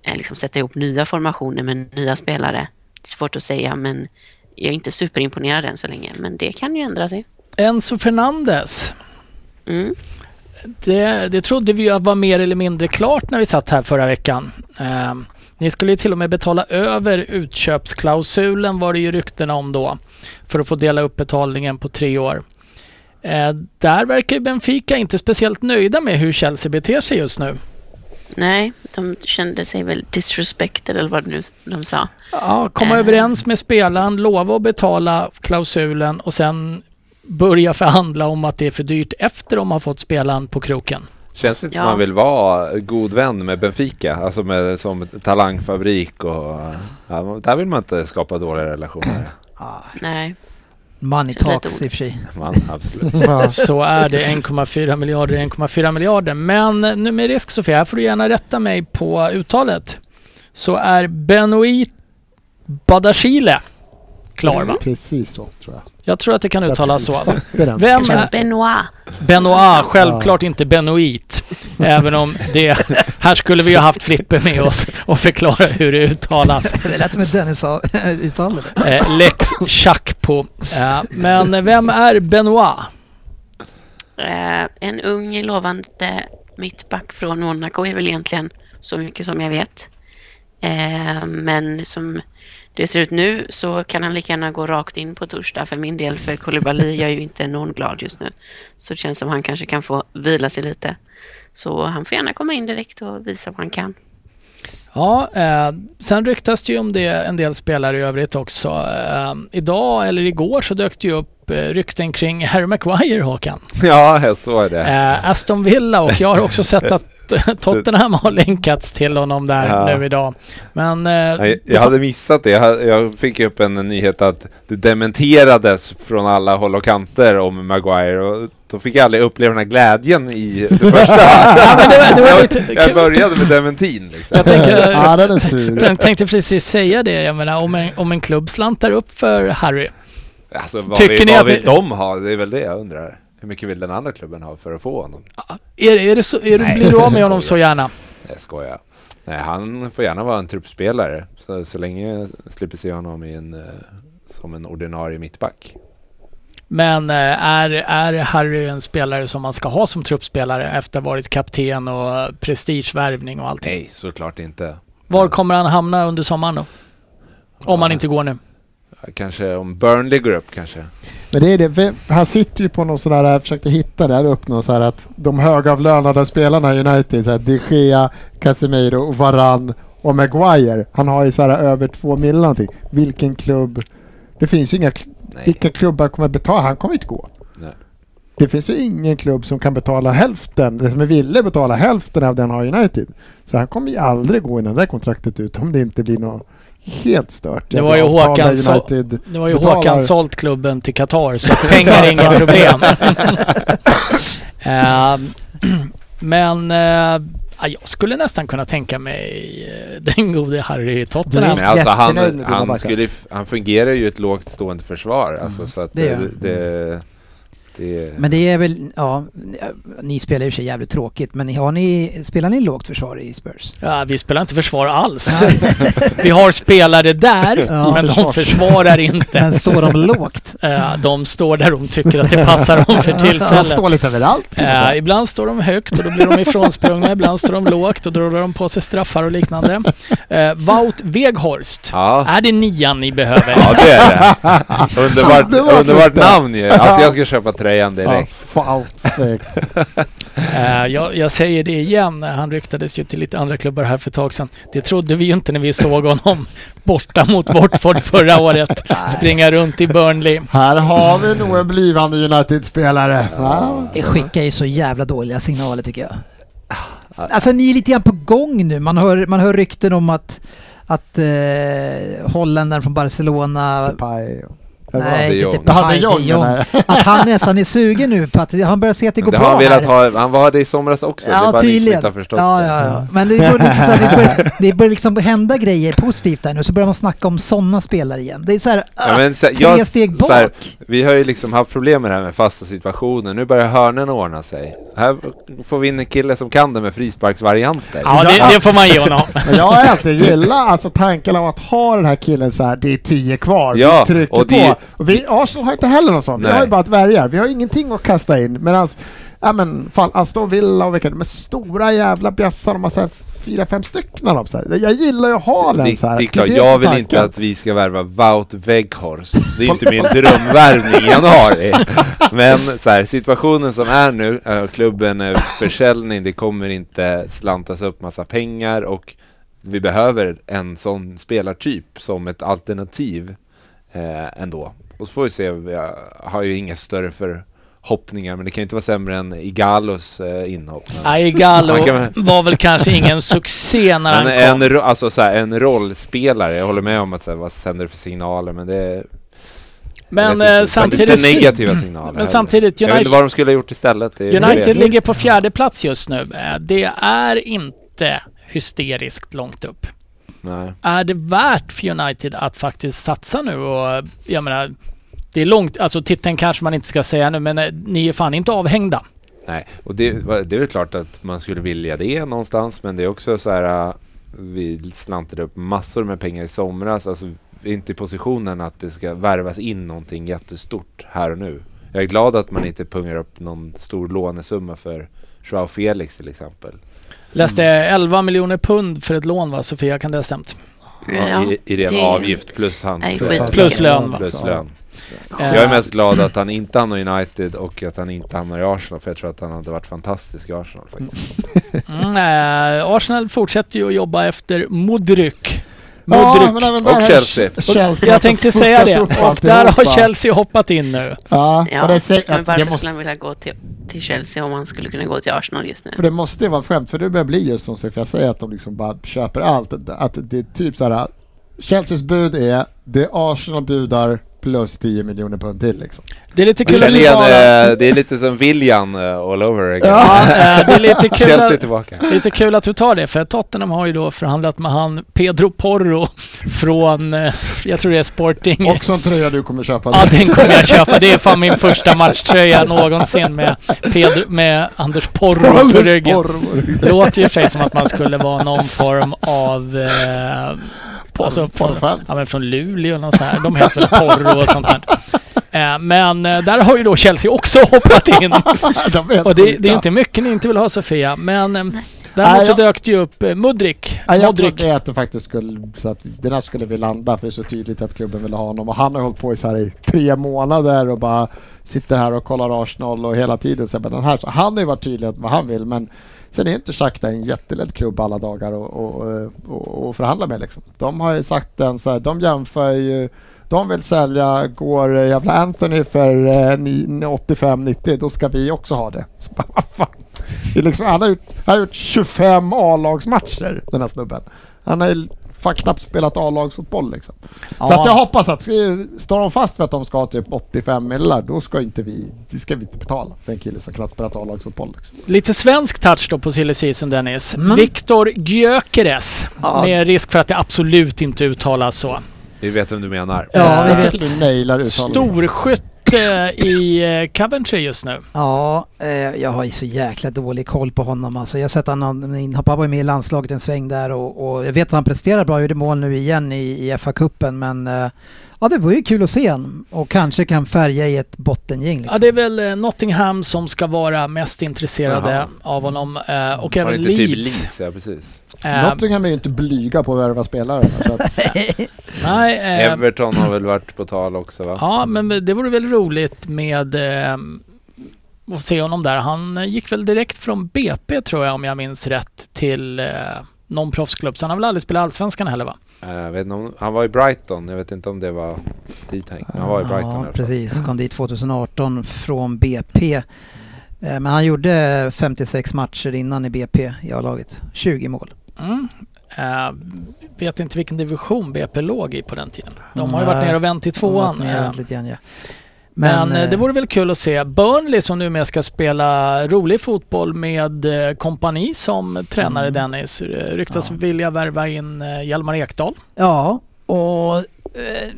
eh, liksom sätta ihop nya formationer med nya spelare. Det är svårt att säga men jag är inte superimponerad än så länge. Men det kan ju ändra sig. Enzo Fernandes. Mm. Det, det trodde vi ju var mer eller mindre klart när vi satt här förra veckan. Eh, ni skulle ju till och med betala över utköpsklausulen var det ju ryktena om då. För att få dela upp betalningen på tre år. Eh, där verkar Benfica inte speciellt nöjda med hur Chelsea beter sig just nu. Nej, de kände sig väl disrespected eller vad nu de sa. Ja, komma Eh. överens med spelaren, lova att betala klausulen och sen börja förhandla om att det är för dyrt efter de har fått spelaren på kroken. Känns inte som Ja. man vill vara god vän med Benfica, alltså med, som talangfabrik och... Ja, där vill man inte skapa dåliga relationer. Ah, Nej, money talks i och för sig. Man, absolut. [LAUGHS] Ja. Så är det 1,4 miljarder, 1,4 miljarder. Men nu med risk Sofia, här får du gärna rätta mig på uttalet. Så är Benoit Badashile klar va? Precis så tror jag. Jag tror att det kan uttalas så. Vem är Benoit. Benoit? Självklart inte Benoit. Även om det... Här skulle vi ju haft Flipper med oss och förklara hur det uttalas. [LAUGHS] Det lät som ett Dennis sa- [LAUGHS] uttalade det. Eh, Lex Chakpo. Eh, men vem är Benoit? Eh, en ung lovande mittback från Monaco är väl egentligen så mycket som jag vet. Men som det ser ut nu så kan han lika gärna gå rakt in på torsdag för min del för Koulibaly gör ju inte någon glad just nu. Så det känns som han kanske kan få vila sig lite. Så han får gärna komma in direkt och visa vad han kan. Ja, eh, sen ryktas det ju om det en del spelare i övrigt också. Eh, idag eller igår så dök det ju upp eh, rykten kring Harry Maguire, Håkan. Ja, så är det. Eh, Aston Villa och jag har också sett att Tottenham har länkats till honom där Ja. nu idag. Men... Eh, Jag, jag hade missat det. Jag, jag fick upp en nyhet att det dementerades från alla håll och kanter om Maguire. Och då fick jag aldrig uppleva den här glädjen i det [LAUGHS] första. Ja, det var- det var jag, lite jag började med dementin. Liksom. Jag tänker, Ja, den är sur. jag tänkte precis säga det. Jag menar, om en, om en klubb slantar upp för Harry Alltså vad, Tycker vill, ni vad att vill ni- de ha? Det är väl det jag undrar. Hur mycket vill den andra klubben ha för att få honom? Är, är det så, är, du- Nej, blir du av med honom så gärna? Jag skojar. Nej, han får gärna vara en truppspelare. Så, så länge jag slipper se honom i en, eh, som en ordinarie mittback. Men eh, är, är Harry en spelare som man ska ha som truppspelare efter att ha varit kapten och prestigevärvning och allting? Nej, såklart inte. Var kommer han hamna under sommaren då? Om han inte går nu. Kanske om Burnley går upp kanske. Men det är det, han sitter ju på någon sån där, jag försökte hitta där upp någon så här att de högavlönade spelarna i United, så här De Gea, Casemiro, och Varann och Maguire. Han har ju så här över två mil någonting. Vilken klubb? Det finns ju inga, Nej. vilka klubbar kommer betala? Han kommer inte gå. Nej. Det finns ju ingen klubb som kan betala hälften, eller som är villig betala hälften av den har United. Så han kommer ju aldrig gå innan det där kontraktet ut om det inte blir något helt stört. Det var ju Håkan så- United Nu har ju betalar- Håkan sålt klubben till Qatar så pengar är inga problem. [LAUGHS] Eh, Men ja, jag skulle nästan kunna tänka mig eh, den gode Harry Tottenham. Men alltså han, han, skulle, han fungerar ju ett lågt stående försvar. Alltså, så att det det, det, han. Det, Men det är väl, ja, ni spelar för sig jävligt tråkigt, men har ni, spelar ni lågt försvar i Spurs? Ja, vi spelar inte försvar alls. [LAUGHS] vi har spelare där, Ja, men de försvars- försvarar inte. Men står de lågt? [LAUGHS] De står där de tycker att det passar dem för Han står tillfället. lite överallt. säga. ibland står de högt och då blir de ifrånsprungna. ibland står de lågt och då drar de på sig straffar och liknande. Uh, Wout Weghorst. ja. Är det nian ni behöver? ja, det är det. [LAUGHS] Underbart, underbart namn ju. Alltså jag ska köpa tröjan direkt. Ja, fan, säkert. [LAUGHS] Eh, jag, jag säger det igen, han ryktades ju till lite andra klubbar här för ett tag sedan. Det trodde vi ju inte när vi såg honom [LAUGHS] borta mot Watford förra året. [LAUGHS] Springa runt i Burnley. Här har vi nog en blivande United-spelare. Ja. Det skickar ju så jävla dåliga signaler tycker jag. Alltså ni är lite grann på gång nu. Man hör, man hör rykten om att, att eh, holländaren från Barcelona Depay? Nej, De inte Ja, de Jong, Att han nästan är sugen nu på att han börjar se att det går Det bra han velat här. ha. Han var det i somras också. det är Ja, bara ni som tydligen. inte har förstått Ja, det. ja, ja. Men det börjar, liksom så här, det [LAUGHS] börjar, det börjar liksom hända grejer positivt där nu. Så börjar man snacka om sådana spelare igen. Det är så här, Ja, men så, tre jag, steg bak. här, vi har ju liksom haft problem med det här med fasta situationer. Nu börjar hörnen ordna sig. Här får vi in en kille som kan det med frisparksvarianter. Ja, det, det får man ge honom. [LAUGHS] Men jag har alltid gillat alltså tanken av att ha den här killen så här, det är tio kvar, Ja, vi trycker och det- på. Och vi, Arsenal har inte heller någon sån, vi har ju bara dvärgar, vi har ingenting att kasta in. Medan, ja men fan, Aston Villa och vilka, de är stora jävla bjässar, de har så här fyra, fem stycken av dem. Så här. Jag gillar ju att ha den Det, så här. det är klart, det jag som vill är inte tanken. att vi ska värva Wout Weghorst. Det är inte min [LAUGHS] drömvärvning i januari. Men så här, situationen som är nu, äh, klubben är försäljning, det kommer inte slantas upp massa pengar och vi behöver en sån spelartyp som ett alternativ eh, ändå. Och så får vi se, jag har ju inga större förhoppningar, men det kan ju inte vara sämre än Igalos eh, inhopp. Gallo Man kan- var väl kanske ingen [LAUGHS] succé när han kom. en, alltså, så här, en rollspelare, jag håller med om att så här, vad sänder det för signaler, men det är... Men eh, samtidigt... Lite negativa signaler. Men samtidigt, jag vet inte United, vad de skulle ha gjort istället. United ligger på fjärde plats just nu. Eh, Det är inte hysteriskt långt upp. Nej. Är det värt för United att faktiskt satsa nu och jag menar, det är långt, alltså titeln kanske man inte ska säga nu, men eh, ni är fan inte avhängda. Nej, och det, det är väl klart att man skulle vilja det någonstans, men det är också så här... äh, Vi slantade upp massor med pengar i somras, alltså inte i positionen att det ska värvas in någonting jättestort här och nu. Jag är glad att man inte pungar upp någon stor lånesumma för Joao Felix till exempel. Läste 11 miljoner pund för ett lån va, Sofia? Kan det ha stämt? Ja, i, I ren det- avgift plus hans... Nej, eh. Plus lön, va? Plus lön. Jag är mest glad att han inte hamnar i United och att han inte hamnar i Arsenal för jag tror att han hade varit fantastisk i Arsenal faktiskt. Mm, eh, Arsenal fortsätter ju att jobba efter Modryk. Ja, men även Och där har Chelsea. Chelsea jag tänkte säga det. Och där har. Chelsea hoppat in nu. Ja, Ja, och det, säger, men varför måste, skulle han vilja gå till, till Chelsea om han skulle kunna gå till Arsenal just nu? För det måste ju vara skämt, för det börjar bli just som för jag säger att de liksom bara köper allt. Att det är typ så här. Chelseas bud är det Arsenal budar plus 10 miljoner pund till liksom. Det är lite kul att igen, bara... eh, det är lite som William eh, all over again. Ja, eh, det är lite [LAUGHS] kul, Chelsea att, tillbaka. lite kul att du tar det, för Tottenham har ju då förhandlat med han Pedro Porro från, jag tror det är Sporting. Och sån tröja du kommer köpa. Ja, den kommer jag köpa. Det är fan min första matchtröja någonsin med, Pedro, med Anders Porro på ryggen. Porr. Det låter ju sig som att man skulle vara någon form av... Eh, alltså från, porrfan. ja, men från Luleå och något så här. De heter väl Porro och [LAUGHS] sånt där. Eh, men eh, där har ju då Chelsea också [LAUGHS] hoppat in. [LAUGHS] De Och det, det är inte mycket ni inte vill ha Sofia, men eh, Nej, däremot så jag- dök det ju upp Mudrik. Ja, jag Modric. trodde att det faktiskt skulle, så att den här skulle vi landa för det är så tydligt att klubben ville ha honom och han har hållit på i, så här i tre månader och bara sitter här och kollar Arsenal och hela tiden så, men den här, så han har ju varit tydlig med vad han vill men sen är inte Shakhtar en jättelätt klubb alla dagar och, och, och, och förhandla med liksom. De har ju sagt den så här, de jämför ju de vill sälja, går eh, jävla Anthony för eh, ni- 85-90, då ska vi också ha det. Så bara, [LAUGHS] vad fan? Det är liksom, han, har gjort, han har gjort 25 A-lagsmatcher den här snubben. Han har ju fan knappt spelat A-lagsfotboll liksom. Så Ja. att jag hoppas att ska- står de fast för att de ska ha typ 85 millar, då ska inte vi, det ska vi inte betala för en kille som knappt spelat A-lagsfotboll. Liksom. Lite svensk touch då på silly season Dennis. Mm. Viktor Gyökeres. Ja. Med risk för att det absolut inte uttalas så. Vi vet vem du menar. Ja, vi Eh, vet. Vi nailar uttalet. Storskytte i eh, Coventry just nu. Ja, eh, jag har ju så jäkla dålig koll på honom. Alltså, jag har sett att han inhoppar var med i landslaget en sväng där och, och jag vet att han presterar bra, gjorde mål nu igen i, i FA-cupen men ja det var ju kul att se honom och kanske kan färga i ett bottengäng. Liksom. Ja, det är väl Nottingham som ska vara mest intresserade Jaha. av honom. Och även typ Leeds. Leeds? Ja, precis. Eh, Nottingham är ju inte blyga på att värva spelare. Att, [LAUGHS] Nej, eh, Everton har väl varit på tal också va? ja, men det vore väl roligt med eh, att se honom där. Han gick väl direkt från BP tror jag om jag minns rätt till eh, någon proffsklubb. Så han har väl aldrig spelat Allsvenskan heller va? Eh, Jag vet inte om, han var i Brighton, jag vet inte om det var dit han. Han var i Brighton Ja, precis. Kom dit 2018 från BP. Eh, Men han gjorde 56 matcher innan i BP i A-laget. 20 mål. Mm. Eh, vet inte vilken division BP låg i på den tiden. De har ju varit nere och vänt i tvåan. Eh. ja. Men, eh, eh, det vore väl kul att se Burnley som numera ska spela rolig fotboll med kompani som tränare Mm. Dennis. Ryktas Ja. vilja värva in Hjalmar Ekdal. Ja, och eh,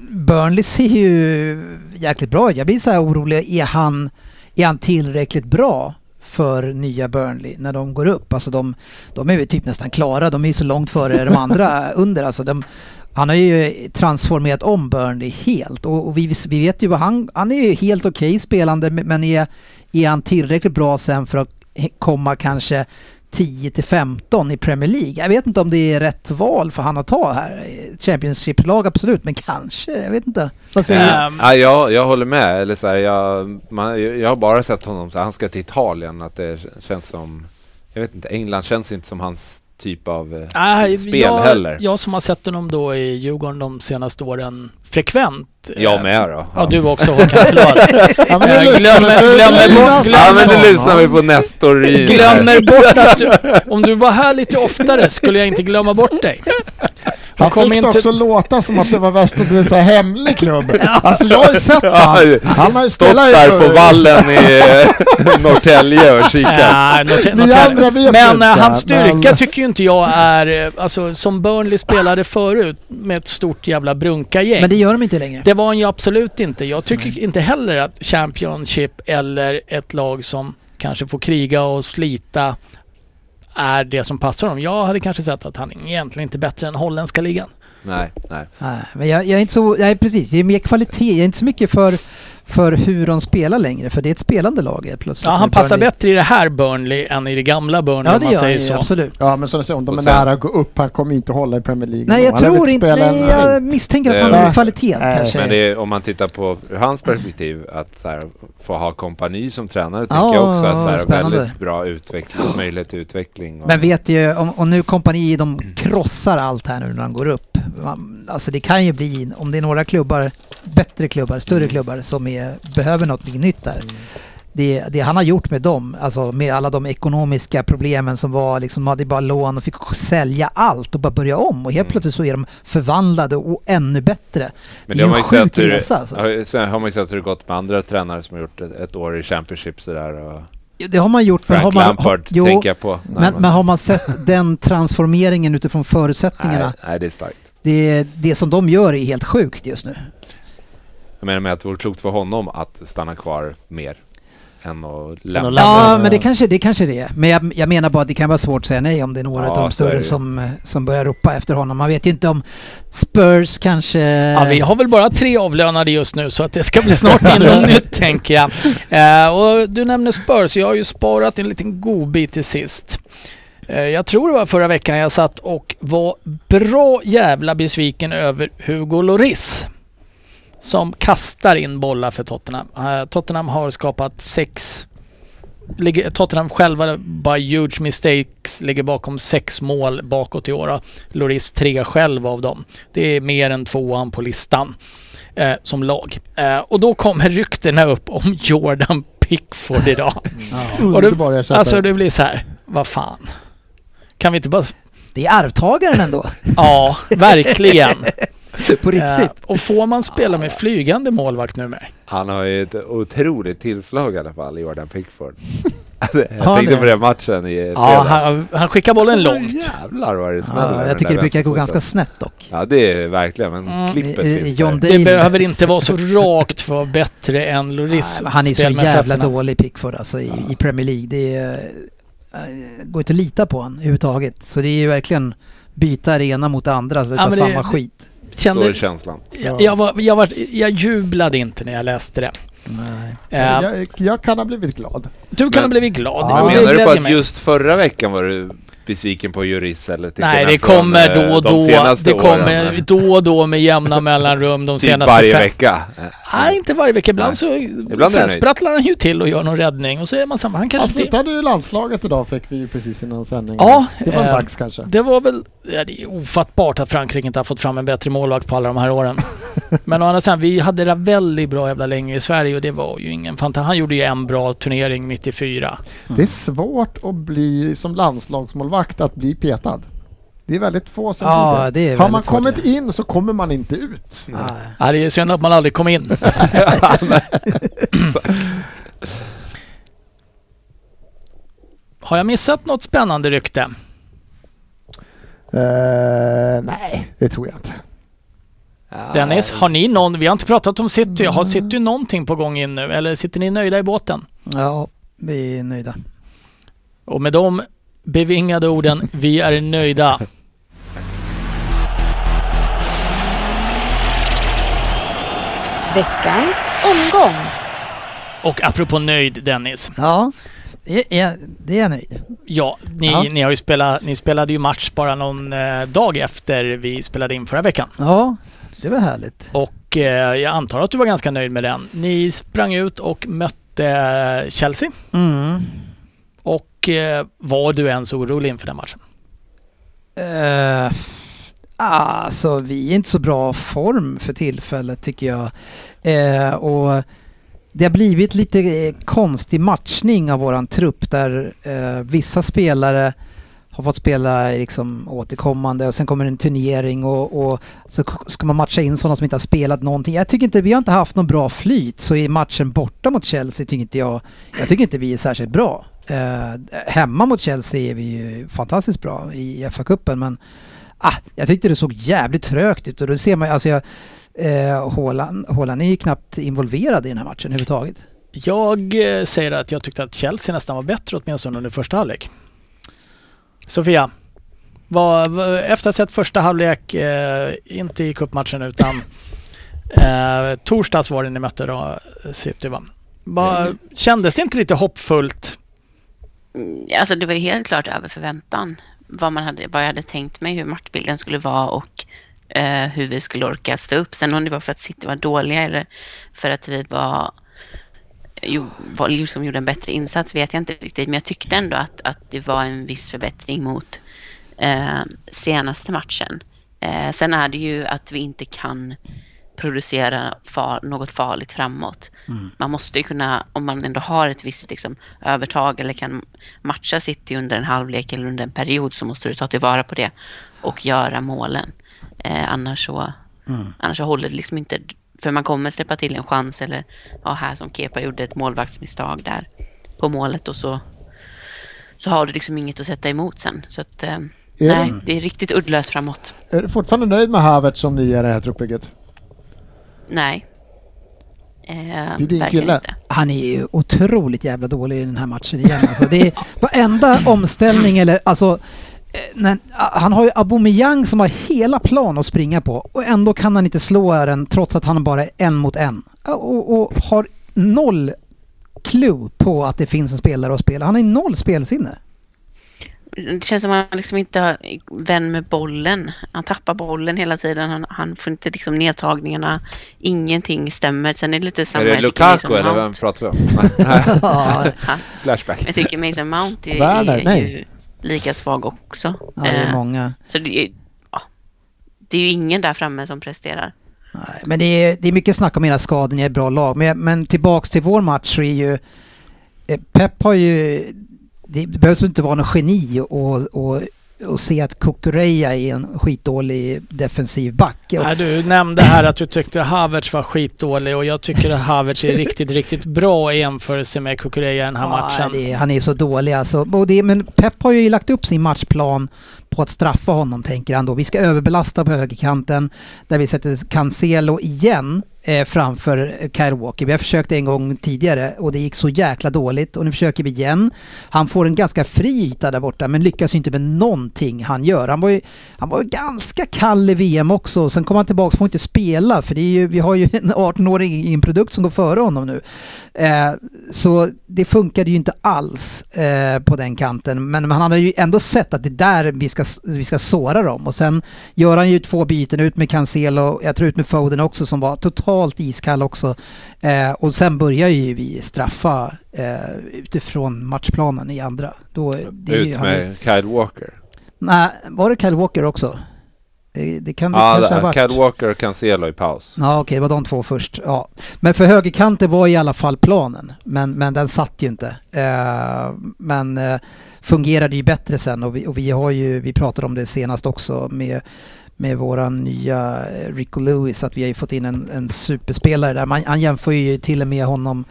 Burnley ser ju jäkligt bra ut. Jag blir så här orolig. Är han, är han tillräckligt bra för nya Burnley när de går upp? Alltså de, de är ju typ nästan klara. De är ju så långt före de andra [LAUGHS] under. Alltså de, han har ju transformerat om Burnley helt och, och vi, vi vet ju vad han... Han är ju helt okej spelande men är, är han tillräckligt bra sen för att komma kanske 10 till 15 i Premier League. Jag vet inte om det är rätt val för han att ta här. Championship-lag absolut, men kanske. Jag vet inte. Vad säger du? Ehm, Ja, jag, jag håller med. Eller så här, jag, man, jag har bara sett honom så här, han ska till Italien. Att det känns som... Jag vet inte, England känns inte som hans typ av eh, Nej, spel jag, heller. jag som har sett honom då i Djurgården de senaste åren frekvent. eh, Jag med då. Ja, du också Håkan, förlåt. [LAUGHS] ja, men Eh, glömmer- glömmer bort- lyssnar Ja men nu lyssnar vi på Nestor glömmer bort att du, om du var här lite oftare skulle jag inte glömma bort dig. Han kom fick in det till- också låta som att det var värst att bli en så här hemlig klubb. [LAUGHS] Alltså jag har ju sett han. Han har ju Stått där på vallen i [LAUGHS] eh, Norrtälje och kikat. Ja, Norrtälje- Ni andra vet men inte, eh, hans styrka men- tycker ju inte jag är, eh, alltså som Burnley spelade förut med ett stort jävla brunka-gäng. Men det gör de inte längre. Det var han ju absolut inte. Jag tycker inte heller att Championship eller ett lag som kanske får kriga och slita är det som passar honom. Jag hade kanske sett att han egentligen inte är bättre än holländska ligan. Nej, nej. Nej, men jag, jag är inte så... Nej, precis. Det är mer kvalitet. Jag är inte så mycket för, för hur de spelar längre. För det är ett spelande lag helt plötsligt. Ja, han passar Burnley. bättre i det här Burnley än i det gamla Burnley Ja, om det man säger så. Absolut. Ja men som du säger, om de är sen- nära att gå upp, han kommer inte hålla i Premier League. Nej, jag tror inte... Nej, en- jag misstänker att Det- han har kvalitet Nej, kanske. Men det är, om man tittar på hans perspektiv att så här, få ha kompani som tränare tycker Ja, jag också är så här, spännande. väldigt bra utveckling, möjlighet till utveckling. Och, Men vet ju, om, och nu kompani, de krossar allt här nu när de går upp. Man, alltså det kan ju bli, om det är några klubbar, bättre klubbar, större klubbar som är, behöver något nytt där. det, det han har gjort med dem, alltså med alla de ekonomiska problemen som var, liksom, de hade bara lån och fick sälja allt och bara börja om. Och helt Mm. plötsligt så är de förvandlade och ännu bättre. Men det det är har en sjuk hur, resa alltså. sen har man ju sett hur det gått med andra tränare som har gjort ett, ett år i Championship sådär. Och Det har man gjort. Frank har man, Lampard jo, tänker jag på. men, men har man sett [LAUGHS] den transformeringen utifrån förutsättningarna? nej, nej, det är starkt. Det, det som de gör är helt sjukt just nu. Jag menar med att det vore klokt för honom att stanna kvar mer än att lämna. Ja, men det kanske, det kanske det är. Men jag, jag menar bara att det kan vara svårt att säga nej om det är några Ja, av de större som, som börjar ropa efter honom. Man vet ju inte om Spurs kanske... Ja, vi har väl bara tre avlönade just nu så att det ska bli snart in något [LAUGHS] nytt tänker jag. Eh, och du nämner Spurs, jag har ju sparat en liten godbit till sist. Eh, jag tror det var förra veckan jag satt och var bra jävla besviken över Hugo Lloris. Som kastar in bollar för Tottenham. Eh, Tottenham har skapat sex Tottenham själva by huge mistakes ligger bakom sex mål bakåt i år. och Lloris tre själv av dem. Det är mer än tvåan på listan eh, som lag. Eh, och då kommer ryktena upp om [LAUGHS] Jordan Pickford idag. Underbar ersättare. Alltså det blir så här, vad fan. Kan vi inte bara... Det är arvtagaren ändå. Ja, verkligen. [LAUGHS] [LAUGHS] På riktigt. Eh, och får man spela med flygande målvakt numera? Han har ju ett otroligt tillslag i alla fall, Jordan Pickford. [LAUGHS] jag tänkte det? på den matchen i Ja, fredags. han, han skickar bollen långt. Jävlar vad det smäller. Ja, jag tycker det brukar gå ganska snett dock. Ja, det är verkligen, men Mm. klippet Eh, finns John där. [LAUGHS] Det behöver inte vara så rakt för att vara bättre än. Nej, men han är så jävla fötterna. dålig Pickford alltså i, i Premier League. Det är, äh, går inte att lita på honom överhuvudtaget. Så det är ju verkligen byta arena mot andra, så det Ja, tar men det- samma skit. Så är Kände, känslan. jag, jag, var, jag, var, jag jublade inte när jag läste det. Nej. Eh, jag, jag kan ha blivit glad. du kan Men- ha blivit glad. Ja, Menar du på att mig. just förra veckan var du besviken på Juris eller till Nej, det från, kommer eh, då och de då. senaste Det kommer åren? då och då med jämna mellanrum de [LAUGHS] Typ senaste varje fem... vecka? Nej, inte varje vecka. Ibland Nej. så är sen sprattlar han ju till och gör någon räddning och så är man samma. Han Han kanske... slutade ju i landslaget idag fick vi ju precis innan sändning. Ja, det var eh, dags kanske. Det var väl... Ja, det är ofattbart att Frankrike inte har fått fram en bättre målvakt på alla de här åren. [LAUGHS] Men å andra sidan, vi hade det väldigt bra jävla länge i Sverige och det var ju ingen fantastisk... Han gjorde ju en bra turnering 94. Det är svårt att bli som landslagsmålvakt att bli petad. Det är väldigt få som Ja, blir det är Har man kommit ja. in så kommer man inte ut. Nej. Ja, det är synd att man aldrig kom in. [LAUGHS] [LAUGHS] Har jag missat något spännande rykte? Eh, nej, det tror jag inte. Dennis, har ni någon... Vi har inte pratat om City. Har City någonting på gång in nu? Eller sitter ni nöjda i båten? Ja, vi är nöjda. Och med de bevingade orden, vi är nöjda. Veckans omgång. Och apropå nöjd Dennis. Ja, det är, det är jag nöjd. Ja, ni, Ja. ni har ju spelat, ni spelade ju match bara någon eh, dag efter vi spelade in förra veckan. Ja, det var härligt. Och eh, jag antar att du var ganska nöjd med den. Ni sprang ut och mötte Chelsea. Mm. Och eh, var du ens orolig inför den matchen? Uh, alltså, vi är inte så bra form för tillfället tycker jag. Eh, och det har blivit lite eh, konstig matchning av våran trupp där eh, vissa spelare har fått spela liksom återkommande och sen kommer en turnering och, och så ska man matcha in sådana som inte har spelat någonting. Jag tycker inte, vi har inte haft någon bra flyt så i matchen borta mot Chelsea tycker inte jag, jag tycker inte vi är särskilt bra. Eh, hemma mot Chelsea är vi ju fantastiskt bra i FA-cupen men ah, jag tyckte det såg jävligt trögt ut och då ser man alltså jag, eh, Haaland, Haaland är ju knappt involverad i den här matchen överhuvudtaget. Jag eh, säger att jag tyckte att Chelsea nästan var bättre åtminstone under första halvlek. Sofia, vad, efter att ha sett första halvlek, eh, inte i cupmatchen utan [LAUGHS] eh, torsdags var det ni mötte då City va? Va, Kändes det inte lite hoppfullt? Mm, alltså det var ju helt klart över förväntan vad, man hade, vad jag hade tänkt mig, hur matchbilden skulle vara och eh, hur vi skulle orka stå upp. Sen om det var för att City var dåliga eller för att vi var, jo, var liksom gjorde en bättre insats vet jag inte riktigt. Men jag tyckte ändå att, att det var en viss förbättring mot eh, senaste matchen. Eh, sen är det ju att vi inte kan producera far, något farligt framåt. Mm. Man måste ju kunna, om man ändå har ett visst liksom, övertag eller kan matcha City under en halvlek eller under en period så måste du ta tillvara på det och göra målen. Eh, annars, så, Mm. annars så håller det liksom inte. För man kommer släppa till en chans eller ja, här som Kepa gjorde ett målvaktsmisstag där på målet och så, så har du liksom inget att sätta emot sen. Så att, eh, nej, det är riktigt uddlöst framåt. Är du fortfarande nöjd med Havertz som ni är i det här truppbygget? Nej. Eh, Det är din kille. inte. Han är ju otroligt jävla dålig i den här matchen igen. Alltså det är varenda omställning eller alltså eh, när, han har ju Aubameyang som har hela plan att springa på och ändå kan han inte slå den trots att han bara är en mot en. Och, och har noll clue på att det finns en spelare att spela. Han har ju noll spelsinne. Det känns som att han liksom inte har vän med bollen. Han tappar bollen hela tiden. Han, han får inte liksom nedtagningarna. Ingenting stämmer. Sen är det lite samma. Är det Lukaku eller vem Mount- pratar vi om? [LAUGHS] Ja, Flashback. jag tycker Mason Mount är, Werner, är ju lika svag också. ja, det är Eh, många. Så det är, ja, det är ju ingen där framme som presterar. Nej, men det är, det är mycket snack om era skador, ni är ett bra lag. Men, men tillbaks till vår match så är ju... eh, Pep har ju... Det behövs inte vara någon geni och, och, och se att Kukureya är en skitdålig defensiv back. Nej, du nämnde här att du tyckte Havertz var skitdålig och jag tycker att Havertz är riktigt, riktigt bra i jämförelse med Kukureya i den här Ja, matchen. är, han är så dålig alltså. Och det, men Pep har ju lagt upp sin matchplan på att straffa honom tänker han då. Vi ska överbelasta på högerkanten där vi sätter Cancelo igen eh, framför Kyle Walker. Vi har försökt en gång tidigare och det gick så jäkla dåligt och nu försöker vi igen. Han får en ganska fri yta där borta men lyckas inte med någonting han gör. Han var ju, han var ju ganska kall i VM också. Sen kommer han tillbaka och får inte spela för det är ju, vi har ju en 18-åring i en produkt som går före honom nu. Eh, så det funkade ju inte alls eh, på den kanten. Men han hade ju ändå sett att det är där vi ska, vi ska såra dem. Och sen gör han ju två byten ut med Cancelo, jag tror ut med Foden också som var totalt iskall också. Eh, och sen börjar ju vi straffa eh, utifrån matchplanen i andra. Då, det ju- Ut med Kyle Walker. Nej, var det Kyle Walker också? Det, det kan det Ja, kanske ha det- varit. Kyle Walker och Cancelo i paus. Ja okej, det var de två först. Ja. Men för högerkanten var i alla fall planen. Men, men den satt ju inte. Eh, men eh, fungerade ju bättre sen och vi, och vi har ju, vi pratade om det senast också med med våran nya eh, Rico Lewis att vi har ju fått in en, en superspelare där. Man, han jämför ju till och med honom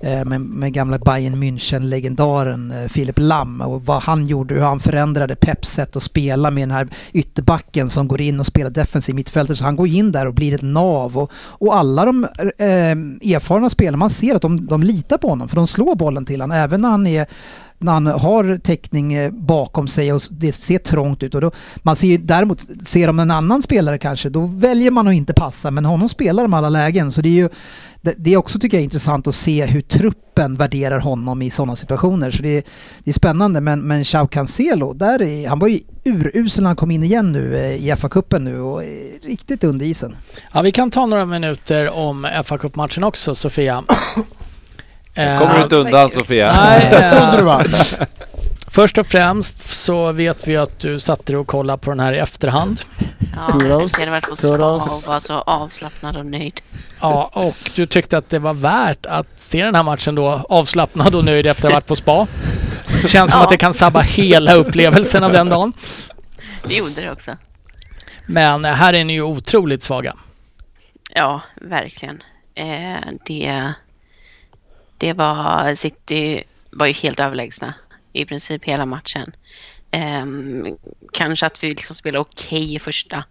eh, med, med gamla Bayern München-legendaren eh, Philip Lam och vad han gjorde, hur han förändrade Peps sätt att spela med den här ytterbacken som går in och spelar defensiv mittfältare. Så han går in där och blir ett nav och, och alla de eh, erfarna spelarna, man ser att de, de litar på honom för de slår bollen till honom även när han är när han har täckning eh, bakom sig och det ser trångt ut. Och då, man ser ju, däremot, ser de en annan spelare kanske, då väljer man att inte passa. Men honom spelar de alla lägen. Så det är ju det, det är också tycker jag intressant att se hur truppen värderar honom i sådana situationer. Så det är, det är spännande. Men, men Chao Cancelo, där är, han var ju urusel när han kom in igen nu eh, i FA-cupen nu och är riktigt under isen. Ja, vi kan ta några minuter om FA-cupmatchen också, Sofia. Eh, Kommer du inte undan Sofia? Nej, [LAUGHS] Jag trodde du var. [LAUGHS] först och främst så vet vi att du satte dig och kollade på den här i efterhand. Ja, Kudos, jag varit på spa och var så avslappnad och nöjd. Ja, och du tyckte att det var värt att se den här matchen då avslappnad och nöjd efter att ha varit på spa. Det känns som Ja. att det kan sabba hela upplevelsen av den dagen. Det gjorde det också. Men här är ni ju otroligt svaga. Ja, verkligen. Eh, det, det var... City var ju helt överlägsna i princip hela matchen. Eh, kanske att vi liksom spelade okej i första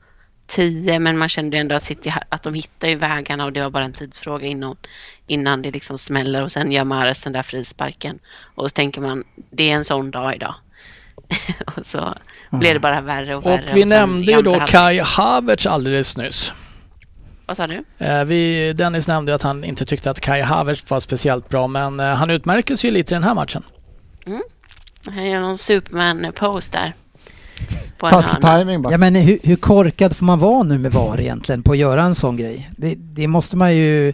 tio, men man kände ändå att City att de hittar ju vägarna och det var bara en tidsfråga innan, innan det liksom smäller och sen gör Mahrez den där frisparken. Och så tänker man, det är en sån dag idag. [LAUGHS] och så blev det bara värre och Och värre. vi sen nämnde ju då Kai Havertz alldeles nyss. Vad sa du? Eh, Vi, Dennis nämnde att han inte tyckte att Kai Havertz var speciellt bra, men eh, han utmärker sig ju lite i den här matchen. Han gör någon Superman-pose där. Taskig timing bara. Ja men hur, hur korkad får man vara nu med VAR egentligen på att göra en sån grej? Det, det måste man ju...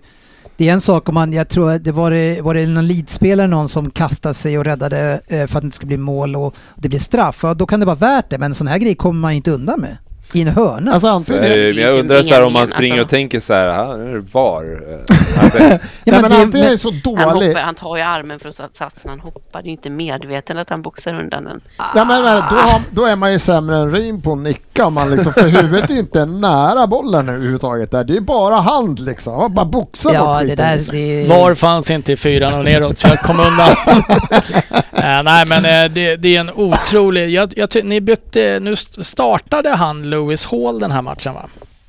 Det är en sak om man, jag tror det var det, var det någon leadspelare någon som kastade sig och räddade eh, för att det inte skulle bli mål och det blir straff. Ja, då kan det vara värt det men en sån här grej kommer man ju inte undan med. I en hörna. Alltså Så, antingen... det jag undrar så här om man springer och alltså. tänker så här, "Ah, nu är det VAR. eh, [LAUGHS] Ja, Nej, men men det- antingen är det så Han, dålig... hoppar, han tar ju armen för att satsen. Han hoppar. Det är inte medveten att han boxar undan den. Ja, men, men, då, har, då är man ju sämre än Rin på att nicka om man liksom, för huvudet är ju inte nära bollen överhuvudtaget där. Det är bara hand liksom. Man bara boxar Ja, bort det där... liksom. Det, VAR fanns inte i fyran och neråt så jag kom undan. [LAUGHS] Eh, nej men eh, det, det är en otrolig... Jag, jag, ty- ni bytte... Nu st- startade han Lewis Hall den här matchen va?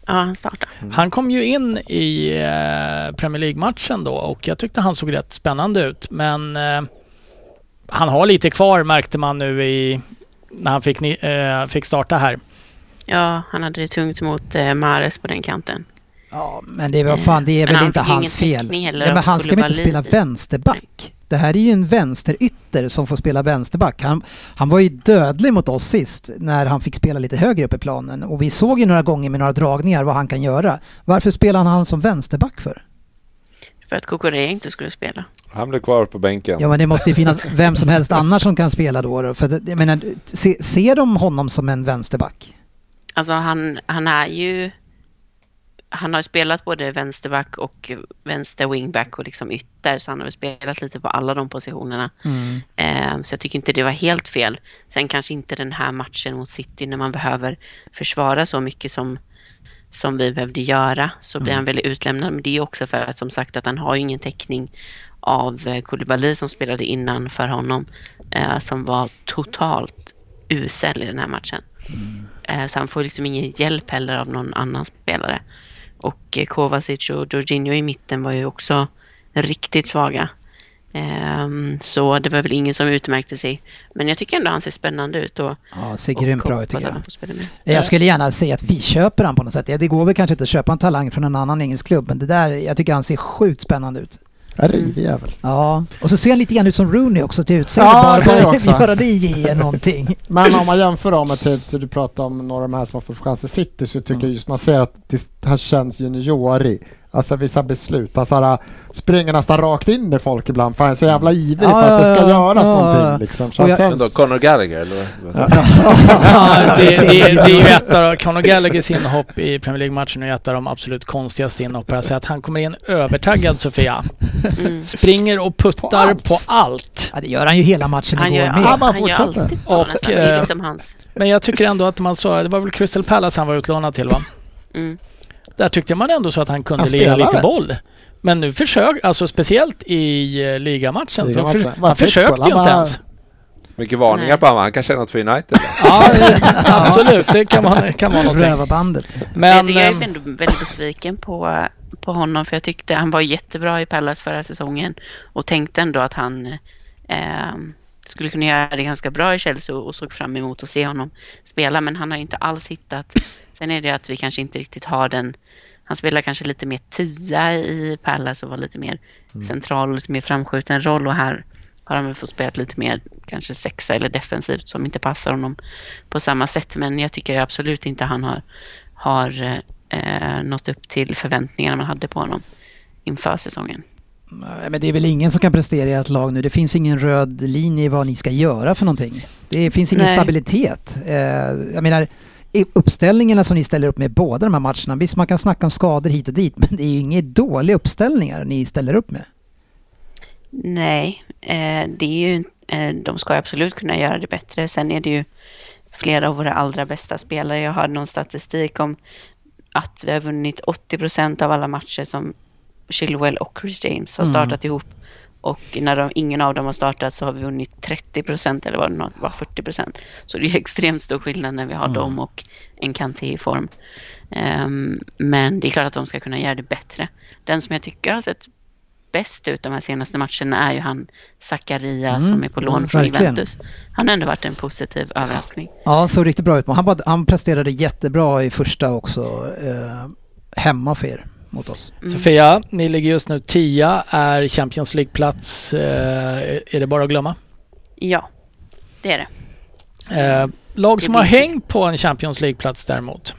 Ja, han startar. Han kom ju in i eh, Premier League-matchen då och jag tyckte han såg rätt spännande ut. Men eh, han har lite kvar märkte man nu i... När han fick, eh, fick starta här. Ja, han hade det tungt mot eh, Mares på den kanten. ja, men det är väl fan, det är Men väl han inte hans fel. Ja, men han ska väl inte spela vänsterback? Det här är ju en vänsterytter som får spela vänsterback. Han, han var ju dödlig mot oss sist när han fick spela lite högre upp i planen. Och vi såg ju några gånger med några dragningar vad han kan göra. Varför spelar han som vänsterback för? För att Kokore inte skulle spela. Han blev kvar på bänken. Ja men det måste ju finnas vem som helst annars som kan spela då. då. För det, jag menar, se, ser de honom som en vänsterback? Alltså han, han är ju... Han har spelat både vänsterback och vänster wingback och liksom ytter. Så han har väl spelat lite på alla de positionerna. Eh, så jag tycker inte det var helt fel. Sen kanske inte den här matchen mot City när man behöver försvara så mycket som, som vi behövde göra. Så blir han väldigt utlämnad. Men det är också för att som sagt att han har ju ingen täckning av eh, Koulibaly som spelade innan för honom. Eh, som var totalt usel i den här matchen. Eh, så han får liksom ingen hjälp heller av någon annan spelare. Och eh, Kovacic och Jorginho i mitten var ju också riktigt svaga. Ehm, så det var väl ingen som utmärkte sig. Men jag tycker ändå han ser spännande ut. Och, Ja, ser grymt bra ut tycker jag. Jag skulle gärna se att vi köper han på något sätt. Det går väl kanske inte att köpa en talang från en annan engelsk klubb, men det där, jag tycker han ser sjukt spännande ut. Ja, rivig jävel. Ja, och så ser han lite grann ut som Rooney också till utseende. Ja, bara det bara också. göra det ger någonting. [LAUGHS] Men om man jämför dem med typ, så du pratar om några av de här som har fått chans i City så tycker jag just man ser att det, han känns juniorig. Alltså vissa beslut. Alltså han springer nästan rakt in i folk ibland för han är så jävla ivrig Ja, för att det ska göras ja. någonting liksom. Så han jag- Men då. Conor Gallagher eller [LAUGHS] Ja, det, det, det är ju ett av Conor Gallaghers inhopp i Premier League-matchen är ett av de absolut konstigaste inhoppen. Jag säger att han kommer in övertaggad Sofia. Mm. Springer och puttar på allt. Ja, det gör han ju hela matchen Han igår gör, med. Bara han gör alltid så Och, nästan. Det är eh, liksom hans. Men jag tycker ändå att man sa, det var väl Crystal Palace han var utlånad till va? Mm. Där tyckte man ändå så att han kunde Han lira lite boll. Men nu försök, alltså speciellt i eh, ligamatchen, så Ligamatchen. för, han försökte ju inte ens. Mycket varningar på honom. Han kan känna något för United. [LAUGHS] Ja, eh, absolut. Det kan vara, kan vara någonting. Rövarbandet. Men... Men, jag är ehm, ändå väldigt besviken på, på honom för jag tyckte han var jättebra i Pallas förra säsongen och tänkte ändå att han eh, skulle kunna göra det ganska bra i Chelsea och, såg fram emot att se honom spela men han har ju inte alls hittat. Sen är det att vi kanske inte riktigt har den han spelar kanske lite mer tia i Pallas och var lite mer central och lite mer framskjuten roll och här har han väl fått spela lite mer kanske sexa eller defensivt som inte passar honom på samma sätt. Men jag tycker absolut inte han har, har eh, nått upp till förväntningarna man hade på honom inför säsongen. Men det är väl ingen som kan prestera i ert lag nu. Det finns ingen röd linje i vad ni ska göra för någonting. Det finns ingen Nej. stabilitet. Eh, jag menar, uppställningarna som ni ställer upp med båda de här matcherna. Visst, man kan snacka om skador hit och dit, men det är ju inga dåliga uppställningar ni ställer upp med. Nej, eh, det är ju, eh, de ska absolut kunna göra det bättre. Sen är det ju flera av våra allra bästa spelare. Jag hade någon statistik om att vi har vunnit 80 procent av alla matcher som Chilwell och Chris James har Mm. startat ihop. Och när de, ingen av dem har startat så har vi vunnit 30 procent eller vad det var 40 procent. Så det är [LAUGHS] extremt stor skillnad när vi har dem och en Kanté i form. Ehm, men det är klart att de ska kunna göra det bättre. Den som jag tycker har sett bäst ut de här senaste matcherna är ju han Zakaria Mm, som är på lån mm, från verkligen. Juventus. Han har ändå varit en positiv överraskning. Ja, så riktigt bra ut. Han, han presterade jättebra i första också. Eh, hemma för er, mot oss. Mm. Sofia, ni ligger just nu 10 är Champions League-plats. Eh, är det bara att glömma? Ja, det är det. Eh, lag Det som har hängt på en Champions League-plats däremot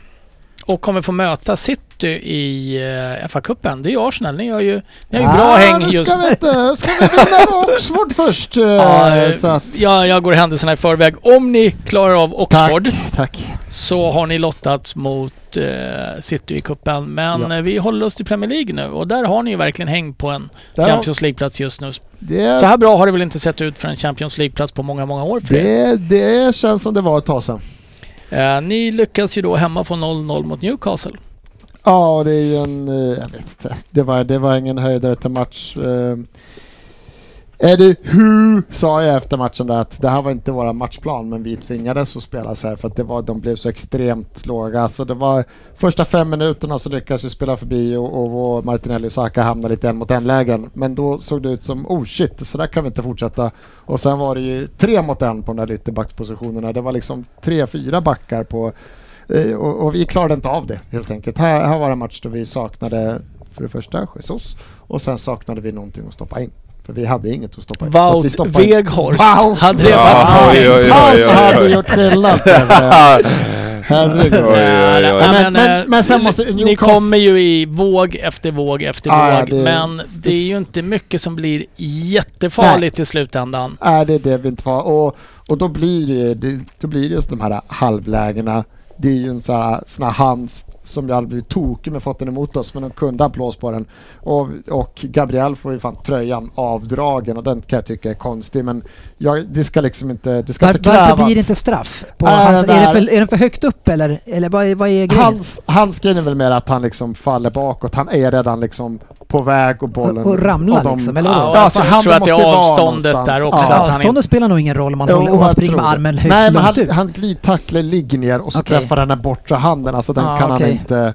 och kommer få möta City ut i uh, FA-cupen. Det är ju Arsenal. Ni har ju, ni har ju bra häng nu just ska vi inte... Ska vi vinna [LAUGHS] Oxford först? eh, Ja, så att, Ja, jag går händelserna i förväg. Om ni klarar av Oxford tack, tack. så har ni lottats mot uh, City i cupen. Men Ja. eh, vi håller oss till Premier League nu och där har ni ju verkligen häng på en Där Champions League-plats just nu. Det, Så här bra har det väl inte sett ut för en Champions League-plats på många, många år för er. det, det känns som det var ett tag sedan. Eh, ni lyckas ju då hemma få 0-0 mot Newcastle. Ja, det är ju en... Eh, jag vet inte. Det var, det var ingen höjdare till match. Eh. Eddie Hu sa jag efter matchen där att det här var inte våra matchplan men vi tvingades att spela så här för att det var, de blev så extremt låga. Så det var första fem minuterna så lyckades vi spela förbi och, och Martinelli och Saka hamnade lite en mot en lägen. Men då såg det ut som oh shit, så där kan vi inte fortsätta. Och sen var det ju tre mot en på de där ytterbackspositionerna. Det var liksom tre, fyra backar på och, och vi klarade inte av det helt enkelt. Här, här var en match då vi saknade för det första Jesus och sen saknade vi någonting att stoppa in. För vi hade inget att stoppa in. Vi Wout stoppade in- Weghorst. Wout! Hade det Ja, varit oj, oj, Han hade gjort skillnad. [LAUGHS] Herregud. Oj, oj, oj. Nej, Men- men, men- eh, men sen måste Ni kommer ju i våg efter våg efter ja, våg. det- men det är ju inte mycket som blir jättefarligt i slutändan. är det det vi inte var. Och, och då blir det, det, då blir det just de här halvlägena. Det är ju en sån här, sån här hands som jag hade blivit tokig med fått den emot oss men de kunde ha blåst på den. Och, och Gabriel får ju fan tröjan avdragen och den kan jag tycka är konstig men jag, det ska liksom inte, det ska Var, inte varför krävas. blir det inte straff? På Äh, hans, är, det för, är den för högt upp eller, eller vad, är, vad är grejen? Hans, hans grej är väl mer att han liksom faller bakåt. Han är redan liksom på väg och bollen... Och- och de- liksom, eller Ja, vadå? jag alltså, tror- han tror att det är avståndet där också, Ja. att han Avståndet spelar nog ingen roll om man, Jo, håller, om man jag springer med armen högt Nej, men han, ut. han glidtacklar ligger ner och så Okej. träffar den där bortre handen. Alltså den Ah, kan han okej. inte...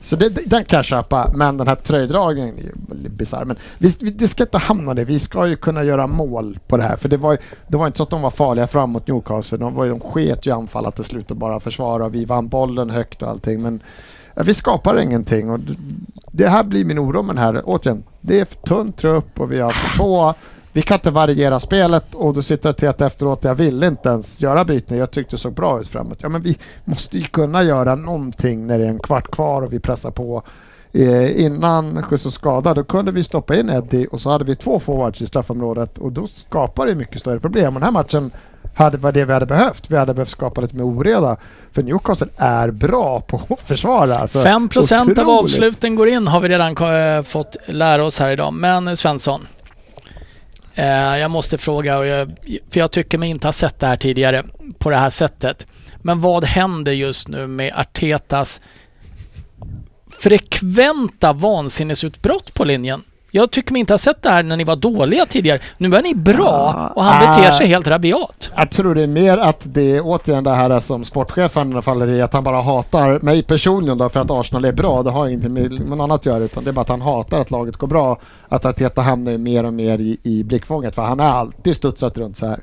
Så det, den kan jag köpa, men den här tröjdragningen är ju bisarr. Men vi, vi, det ska inte hamna det. Vi ska ju kunna göra mål på det här. För det var, ju- det var inte så att de var farliga framåt Newcastle. De, var ju, de sket ju i anfall till slut och bara försvara. Vi vann bollen högt och allting. Men ja, vi skapar ingenting. Och det här blir min oro med den här. Återigen, det är för tunn trupp och vi har för få. Vi kan inte variera spelet och då sitter jag till att efteråt, jag ville inte ens göra byten. Jag tyckte det såg bra ut framåt. Ja men vi måste ju kunna göra någonting när det är en kvart kvar och vi pressar på. Eh, innan Jesus skadad, då kunde vi stoppa in Eddie och så hade vi två forwards i straffområdet och då skapar det mycket större problem. Och den här matchen hade var det vi hade behövt. Vi hade behövt skapa lite mer oreda. För Newcastle är bra på att försvara. Alltså, 5 procent av otroligt. avsluten går in har vi redan eh, fått lära oss här idag. Men eh, Svensson. Eh, jag måste fråga, och jag, för jag tycker mig inte ha sett det här tidigare på det här sättet. Men vad händer just nu med Artetas frekventa vansinnesutbrott på linjen? Jag tycker mig inte ha sett det här när ni var dåliga tidigare. Nu är ni bra och han beter sig helt rabiat. Jag tror det är mer att det är återigen det här som sportchefen faller i att han bara hatar mig personligen då för att Arsenal är bra. Det har ingenting med något annat att göra utan det är bara att han hatar att laget går bra. Att Arteta hamnar mer och mer i, i blickfånget för han har alltid studsat runt så här.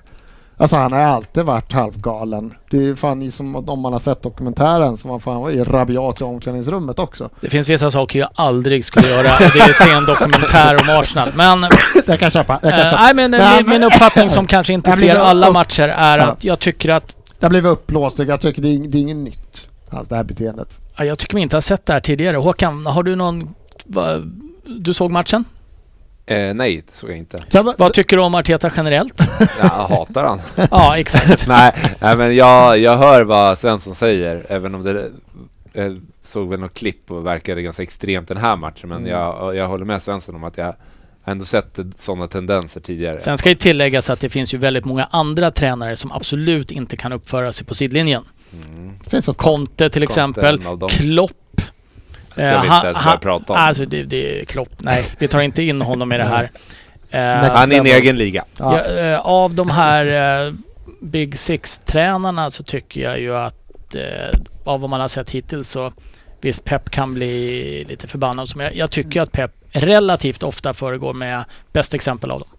Alltså han har alltid varit halvgalen. Det är ju fan ni som, om man har sett dokumentären så man fan var ju rabiat i omklädningsrummet också. Det finns vissa saker jag aldrig skulle göra. Det är se en dokumentär om Arsenal. Men Jag kan köpa. Jag kan köpa. nej, men, Men- min, uppfattning som kanske inte ser alla matcher är Ja. att jag tycker att Jag blev uppblåst. Jag tycker det är, det är inget nytt. Allt det här beteendet. ja, jag tycker mig inte ha sett det här tidigare. Håkan, har du någon... Du såg matchen? Eh, nej, det såg jag inte. Sen, Vad tycker du om Arteta generellt? [LAUGHS] Jag hatar han. ja, exakt. [LAUGHS] nej, nej, men jag, jag hör vad Svensson säger, även om det jag såg väl något klipp och verkade ganska extremt den här matchen. Men Mm. jag, jag håller med Svensson om att jag har ändå sett sådana tendenser tidigare. Sen ska ju tilläggas att det finns ju väldigt många andra tränare som absolut inte kan uppföra sig på sidlinjen. Mm. finns Conte till exempel. av dem. Klopp. Ska Eh, vi han- inte ens börja prata om. Alltså det, det är Klopp. Nej, vi tar inte in honom i det här. Eh, han är i en egen liga. Ja. Eh, av de här eh, Big Six-tränarna så tycker jag ju att eh, av vad man har sett hittills så visst Pep kan bli lite förbannad. Som jag, jag tycker att Pep relativt ofta föregår med bäst exempel av dem.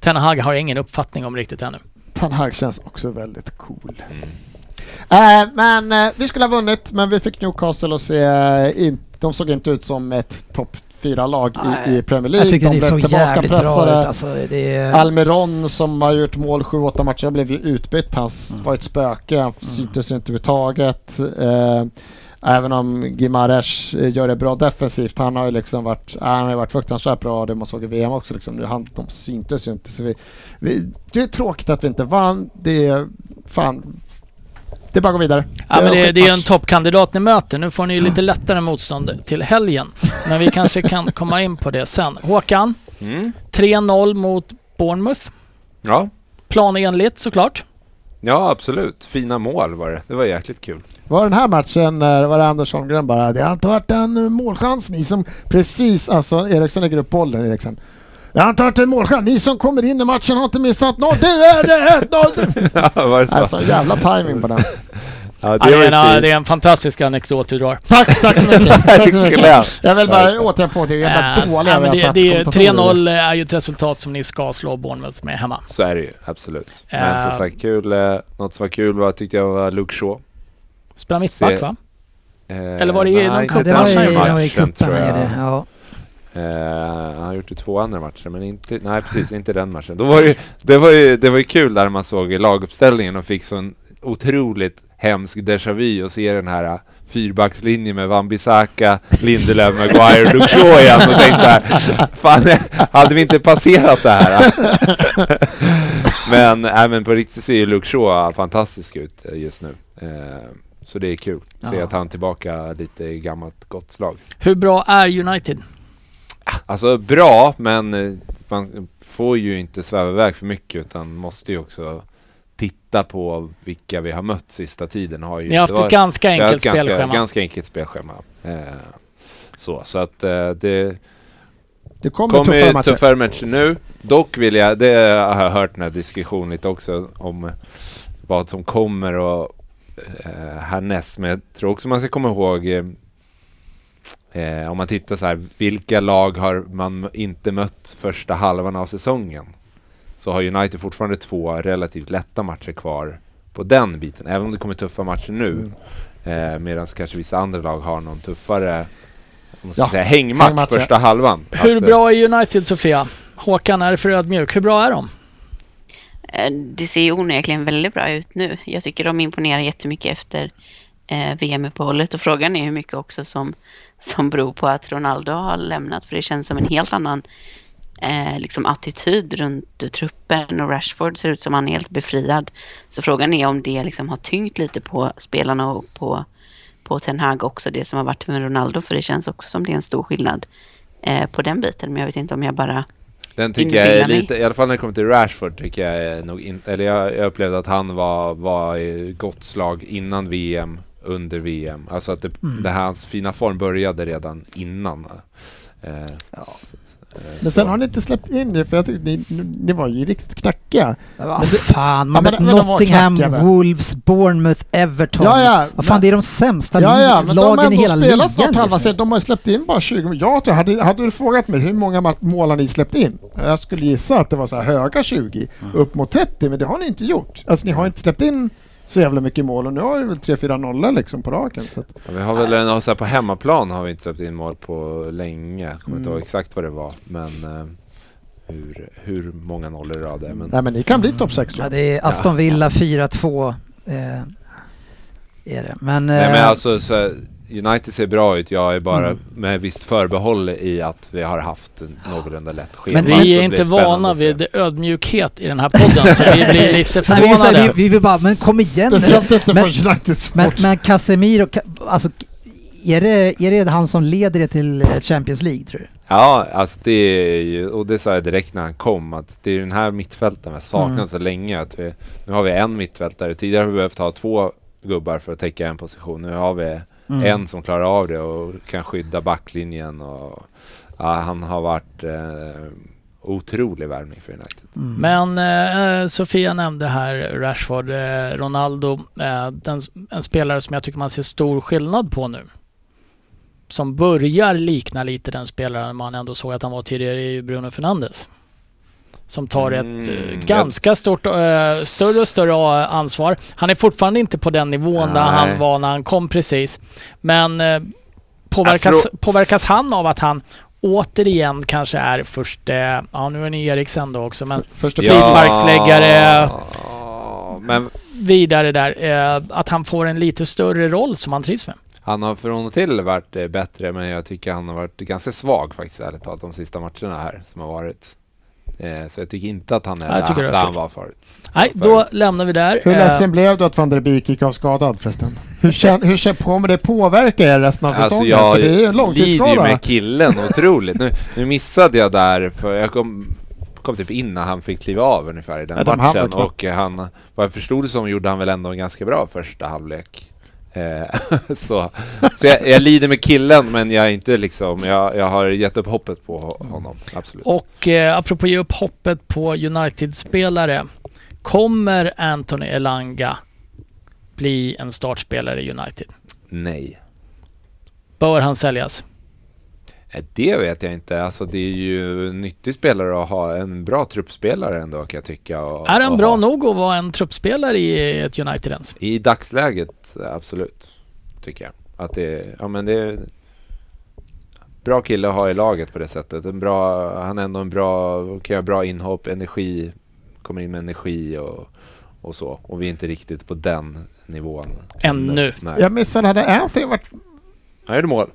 Ten Hag har jag ingen uppfattning om riktigt ännu. Ten Hag känns också väldigt cool. Eh, men eh, vi skulle ha vunnit, men vi fick Newcastle att se... eh, In, de såg inte ut som ett topp fyra lag i, i Premier League. Jag tycker de det blev tillbakapressade. ut. Alltså, det är... Almiron som har gjort mål 7-8 matcher blev ju utbytt. Han Mm. var ett spöke. Han syntes ju inte överhuvudtaget. Eh, Även om Gimares eh, gör det bra defensivt. Han har ju liksom varit, han har ju varit fruktansvärt bra. Det man såg i VM också. Liksom. Nu, han, de syntes ju inte. Så vi, vi, det är tråkigt att vi inte vann. Det är fan... Det är bara att gå vidare. Ja, men det, det är ju en toppkandidat ni möter. Nu får ni ju lite lättare motstånd till helgen. Men vi kanske kan [LAUGHS] komma in på det sen. Håkan, Mm. 3-0 mot Bournemouth. Ja. Planenligt såklart. ja, absolut. Fina mål var det. Det var jäkligt kul. Var den här matchen när var det Anders Holmgren bara Det har inte varit en eh, målchans ni som precis, alltså Eriksson lägger upp bollen Eriksson. Det har inte varit en målchans. Ni som kommer in i matchen har inte missat något. Det är det 1-0! [LAUGHS] Ja, var det så? Alltså jävla timing på den. ja, Ja, det det, var är en, det är en fantastisk anekdot du drar. Tack, tack så mycket. [LAUGHS] Tack så mycket. Jag vill bara återigen på hur jävla Äh, dåliga ja, vi men har det, satt det är, kommentatorer. 3-0 är ju ett resultat som ni ska slå Bournemouth med hemma. Så är det ju, absolut. Men Eh. som sagt, kul. eh, Något som var kul var, tyckte jag var Luke Shaw. Spelar mittback va? Eh, Eller var det i någon Ja, inte det var i, i tror cupen. jag. är det. Ja. Eh, han har gjort det två andra matcher, men inte, nej precis, inte den matchen. Då var det, ju- det, var ju, det var ju kul där man såg laguppställningen och fick sån otroligt hemsk déjà vu och se den här eh, fyrbackslinjen med Wan-Bissaka, Lindelöf, Maguire och Luke Shaw igen och tänkte här, fan, hade vi inte passerat det här? [LAUGHS] men, äh, men på riktigt ser ju Luke Shaw fantastisk ut eh, just nu. Eh, så det är kul att se Ja. att han tillbaka lite i gammalt gott slag. Hur bra är United? Alltså bra, men eh, man får ju inte sväva iväg för mycket utan måste ju också titta på vilka vi har mött sista tiden. Har ju Ni har haft inte ett varit- ganska enkelt ett ganska, spelschema. Ganska enkelt spelschema. Eh, så, så att eh, det Det kommer kommer tuffare ju matcher. tuffare matcher nu. Dock vill jag, det har jag hört den här diskussionen lite också om vad som kommer och eh, härnäst. Men jag tror också man ska komma ihåg eh, om man tittar så här, vilka lag har man inte mött första halvan av säsongen? Så har United fortfarande två relativt lätta matcher kvar på den biten, även om det kommer tuffa matcher nu. Mm. Eh, Medan kanske vissa andra lag har någon tuffare om Ja, säga, hängmatch, hängmatch, ja. första halvan. Hur Att, eh, bra är United Sofia? Håkan är för ödmjuk. Hur bra är de? Eh, Det ser ju onekligen väldigt bra ut nu. Jag tycker de imponerar jättemycket efter eh, VM-uppehållet och frågan är hur mycket också som, som beror på att Ronaldo har lämnat för det känns som en helt annan eh, liksom attityd runt truppen och Rashford ser ut som han är helt befriad. Så frågan är om det liksom har tyngt lite på spelarna och på, på Ten Hag också det som har varit med Ronaldo för det känns också som det är en stor skillnad eh, på den biten men jag vet inte om jag bara Den tycker jag är mig. lite, i alla fall när det kommer till Rashford tycker jag är nog inte, eller jag, jag upplevde att han var, var i gott slag innan VM, under VM. Alltså att det, det här, hans fina form började redan innan. Eh, s- eh, Men så. sen har ni inte släppt in det för jag tyckte ni, ni var ju riktigt knackiga. Men vad fan, man Ja, men- Nottingham, knackiga? Wolves, Bournemouth, Everton. Ja, ja, Vad fan, men- det är de sämsta Ja, ja, men lagen i hela spelat ligan. snart halva nu. serien. De har ju släppt in bara 20. Jag tror, hade, hade du frågat mig hur många mål har ni släppt in? Jag skulle gissa att det var så här höga 20, upp mot 30, men det har ni inte gjort. Alltså ni har inte släppt in så jävla mycket mål och nu har det väl 3-4 nollor liksom på raken. Så att, Ja, vi har väl en, så här, på hemmaplan har vi inte släppt in mål på länge. Jag kommer inte Mm. ihåg exakt vad det var. Men eh, hur, hur många nollor i rad det är. Men nej men ni kan bli topp 6 Ja, det är Aston Villa 4-2. Eh, är det. Men, Nej men eh, alltså så, här, United ser bra ut. Jag är bara Mm. med visst förbehåll i att vi har haft någorlunda lätt schema. Men Vi är inte vana vid ödmjukhet i den här podden så vi blir lite [LAUGHS] nej, vi, förvånade. vi, vi vill bara, men kom igen. Speciellt inte Men- för United Men, Sport. men Casemiro, Ca- alltså, är det, är det han som leder det till eh, Champions League tror du? Ja, alltså det är ju, och det sa jag direkt när han kom, att det är den här mittfältaren vi har saknat Mm. så länge. Att vi, nu har vi en mittfältare, tidigare har vi behövt ha två gubbar för att täcka en position. Nu har vi Mm. en som klarar av det och kan skydda backlinjen. Och, ja, han har varit eh, otrolig värvning för United. Mm. Men eh, Sofia nämnde här Rashford, eh, Ronaldo, eh, den, en spelare som jag tycker man ser stor skillnad på nu. Som börjar likna lite den spelaren man ändå såg att han var tidigare ju Bruno Fernandes. Som tar ett Mm, eh, ganska stort, eh, större och större eh, ansvar. Han är fortfarande inte på den nivån där Nej. han var när han kom precis. Men eh, påverkas, Jag påverkas han av att han återigen kanske är först, eh, ja nu är ni Eriksen då också, men Först och Ja. Frisparksläggare. men vidare där, att han får en lite större roll som han trivs med. Han har från och till varit bättre, men jag tycker han har varit ganska svag faktiskt, ärligt talat, de sista matcherna här som har varit. Eh, så jag tycker inte att han är där, där han var förut. Nej, förut. då lämnar vi där. Hur Eh, ledsen blev du att van der Beek gick av skadad förresten? Hur, kän, hur kän, kommer det påverka er resten av Alltså säsongen? jag För det är ju lider ju med killen otroligt. Nu, nu missade jag där, för jag kom, kom typ in när han fick kliva av ungefär i den Ja, matchen. Och han, vad jag förstod det som, gjorde han väl ändå en ganska bra första halvlek. Eh, [LAUGHS] så så jag, jag lider med killen, men jag är inte liksom, jag, jag har gett upp hoppet på ho- honom. Absolut. Och eh, apropå ge upp hoppet på United-spelare. Kommer Anthony Elanga bli en startspelare i United? Nej. Bör han säljas? Eh, Det vet jag inte. Alltså det är ju nyttig spelare att ha. En bra truppspelare ändå kan jag tycka. och- Är han bra ha. nog att vara en truppspelare i ett United ens? I dagsläget, absolut. Tycker jag. Att det, ja men det är bra kille att ha i laget på det sättet. En bra, han är ändå en bra, kan göra bra inhopp, energi, kommer in med energi och, och så. Och vi är inte riktigt på den nivån. Ännu. Nej. Jag missade, hade Anthony varit... Han gjorde mål.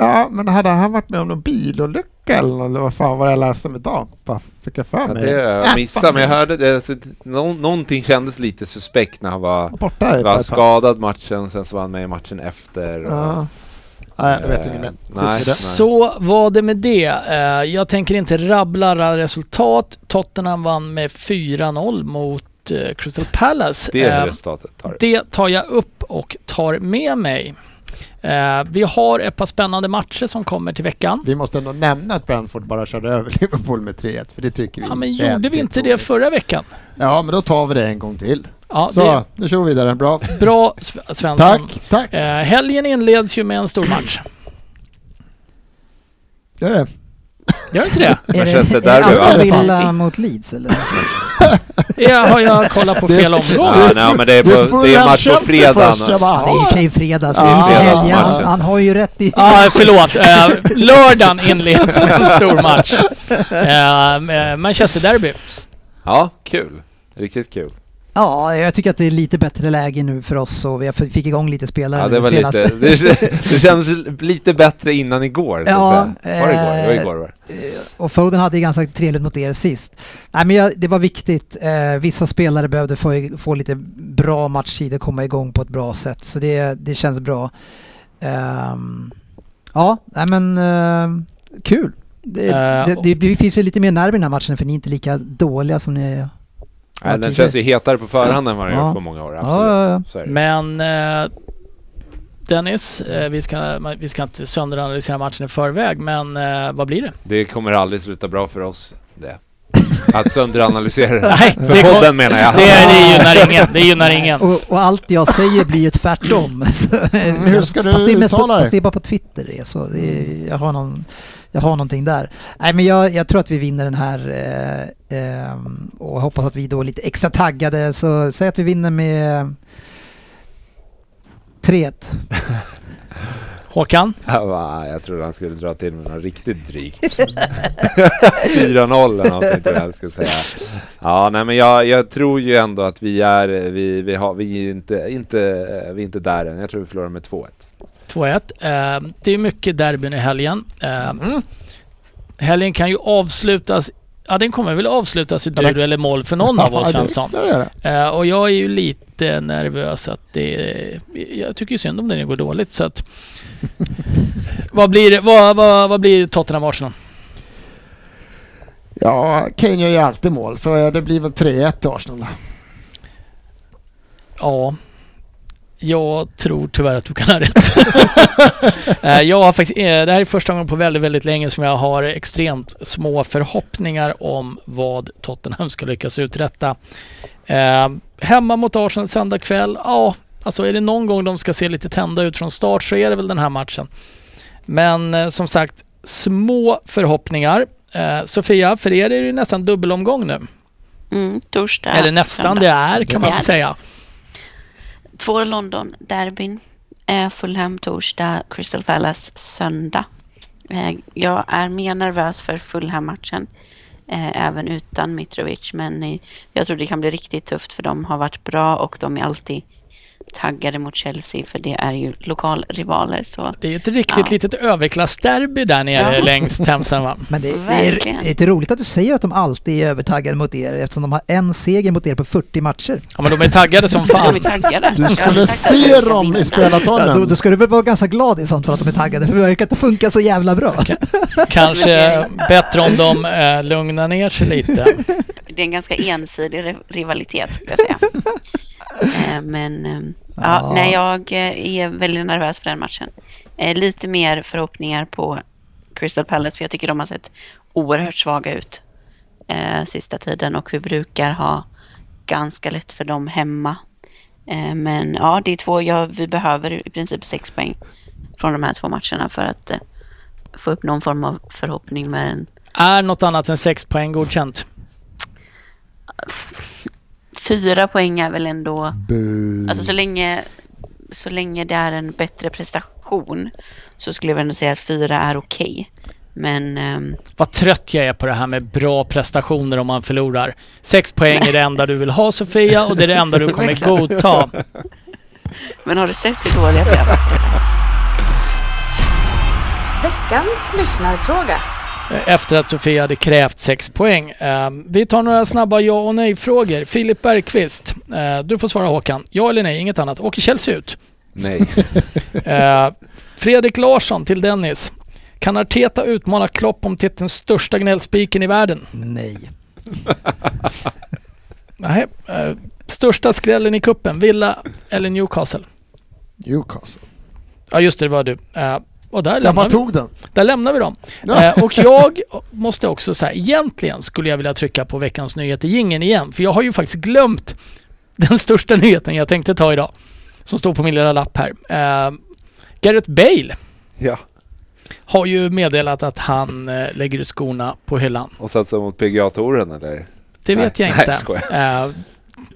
Ja, men hade han varit med om någon bilolycka eller eller vad fan var det jag läste om idag? Bara fick jag för Ja, mig. det jag missade, men jag hörde det. Alltså, nå, någonting kändes lite suspekt när han var, Borta var skadad matchen, sen så var han med i matchen efter. Och, Ja. Nej, jag vet Eh, inget mer. nej. Så var det med det. Eh, Jag tänker inte rabbla alla resultat. Tottenham vann med 4-0 mot eh, Crystal Palace. det är resultatet. Tar. Det tar jag upp och tar med mig. Eh, Vi har ett par spännande matcher som kommer till veckan. Vi måste ändå nämna att Brentford bara körde över [LAUGHS] Liverpool med 3-1, för det tycker vi Ja, men gjorde vi inte det förra veckan? Ja, men då tar vi det en gång till. Ja, Så, det nu kör vi vidare. Bra. bra Sve- Svensson. Tack, tack. Eh, helgen inleds ju med en stor match. Gör det. Gör inte [LAUGHS] det? Är det, Manchester är det Derby, va? Aston Villa mot Leeds eller? Ja, har jag kollat på fel omgång? Ja, nej, men det är, på, det är match på fredag. först, Ja, det är i och för sig fredag så Ja, det fredagsmatchen. helgen. Han, han har ju rätt i... Ja, förlåt. Eh, lördagen inleds med en stor match. Eh, Manchester Derby. Ja, kul. Riktigt kul. Ja, jag tycker att det är lite bättre läge nu för oss och vi fick igång lite spelare Ja, det, var senast. lite, det, det kändes lite bättre innan igår. Så Ja, att säga. Var det igår? Det var eh, igår va? Och Foden hade ju ganska trevligt mot er sist. Nej men jag, det var viktigt. Eh, vissa spelare behövde få, få lite bra matchtid och komma igång på ett bra sätt. Så det, det känns bra. Ehm, ja, nej men eh, kul. Det, Eh, det, det, det finns ju lite mer nerv i den här matchen för ni är inte lika dåliga som ni är. Nej, den känns ju hetare på förhand än vad den Ja. gjort på många år. Absolut. ja, ja. Men eh, Dennis, eh, vi, ska, vi ska inte sönderanalysera matchen i förväg, men eh, vad blir det? det kommer aldrig sluta bra för oss. Det. Att sönderanalysera. [LAUGHS] Nej, För det kom- podden menar jag. Det, det gynnar [LAUGHS] ingen. Det gynnar ingen. Och, och allt jag säger blir ju tvärtom. Så, [LAUGHS] hur ska du uttala det? Fast det är bara på Twitter det så. Det är, jag, har någon, jag har någonting där. Nej men jag, jag tror att vi vinner den här eh, ehm, och hoppas att vi då är lite extra taggade. Så säg att vi vinner med 3-1. [LAUGHS] Håkan? Ja, va, jag trodde han skulle dra till med något riktigt drygt. [LAUGHS] 4-0 eller något inte jag ska säga. Ja, nej men jag, jag tror ju ändå att vi är, vi, vi har, vi är inte, inte, vi är inte där än. Jag tror vi förlorar med 2-1. 2-1. Eh, det är mycket derbyn i helgen. Eh, Helgen kan ju avslutas Ja, den kommer väl avslutas i död eller mål för någon av [LAUGHS] oss känns som. det, det gör det. Eh, och jag är ju lite nervös att det... Jag tycker ju synd om det går dåligt så att... [LAUGHS] vad blir det? Vad, vad, vad blir Tottenham Arsenal? Ja, Kane gör ju alltid mål, så det blir väl 3-1 till Arsenal. Ja. Jag tror tyvärr att du kan ha rätt. [LAUGHS] Eh, jag har faktiskt, eh, det här är första gången på väldigt, väldigt länge som jag har extremt små förhoppningar om vad Tottenham ska lyckas uträtta. Eh, hemma mot Arsenal söndag kväll, ja, alltså är det någon gång de ska se lite tända ut från start så är det väl den här matchen. Men eh, som sagt, små förhoppningar. Eh, Sofia, för er är det ju nästan dubbelomgång nu. Mm, torsdag. Eller nästan, söndag. det är kan man väl det. säga. Två London-derbyn. Eh, Fulham torsdag, Crystal Palace söndag. Eh, jag är mer nervös för Fulham-matchen. Eh, även utan Mitrovic. Men jag tror det kan bli riktigt tufft för de har varit bra och de är alltid taggade mot Chelsea för det är ju lokalrivaler. Så Det är ju ett riktigt Ja. litet överklassderby där nere Ja. längs Themsen va? Men det, det, är, det är lite roligt att du säger att de alltid är övertaggade mot er eftersom de har en seger mot er på 40 matcher. Ja men de är taggade som [LAUGHS] de fan. är taggade. Du Ja, skulle se dem i Ja, spelartunneln. då, då ska du väl vara ganska glad i sånt för att de är taggade för det verkar inte funka så jävla bra. Kanske [LAUGHS] bättre om de eh, lugnar ner sig lite. Det är en ganska ensidig ri- rivalitet skulle jag säga. Eh, Men eh, ja, Ja. nej, jag eh, är väldigt nervös för den matchen. Eh, Lite mer förhoppningar på Crystal Palace för jag tycker de har sett oerhört svaga ut sista tiden och vi brukar ha ganska lätt för dem hemma. Men ja, det är två, ja, vi behöver i princip sex poäng från de här två matcherna för att få upp någon form av förhoppning med en Är något annat än sex poäng godkänt? Fyra poäng är väl ändå Bu. Alltså så länge, så länge det är en bättre prestation så skulle jag väl ändå säga att fyra är okej. Men ehm, Vad trött jag är på det här med bra prestationer om man förlorar. Sex poäng är det enda du vill ha Sofia och det är det enda du [LAUGHS] kommer godta. Men har du sett hur dåliga vi har varit? Veckans lyssnarfråga. Efter att Sofia hade krävt sex poäng. Eh, vi tar några snabba ja och nej-frågor. Filip Bergqvist. Eh, du får svara Håkan. Ja eller nej, inget annat. Åker Chelsea ut? Nej. [LAUGHS] Eh, Fredrik Larsson till Dennis. Kan Arteta utmana Klopp om titeln största gnällspiken i världen? Nej. [LAUGHS] Nej. Eh, största skrällen i kuppen Villa eller Newcastle? Newcastle. Ja just det, det var du. Och där Ja, lämnar, man vi, tog den. där lämnar vi dem. Ja. Eh, och [LAUGHS] jag måste också säga, egentligen skulle jag vilja trycka på veckans nyheter gingen igen. För jag har ju faktiskt glömt [LAUGHS] den största nyheten jag tänkte ta idag. Som står på min lilla lapp här. Eh, Gareth Bale Ja. har ju meddelat att han eh, lägger skorna på hyllan. Och satsar mot PGA-touren eller? Det Nej, vet jag nej, inte. skojar. Eh,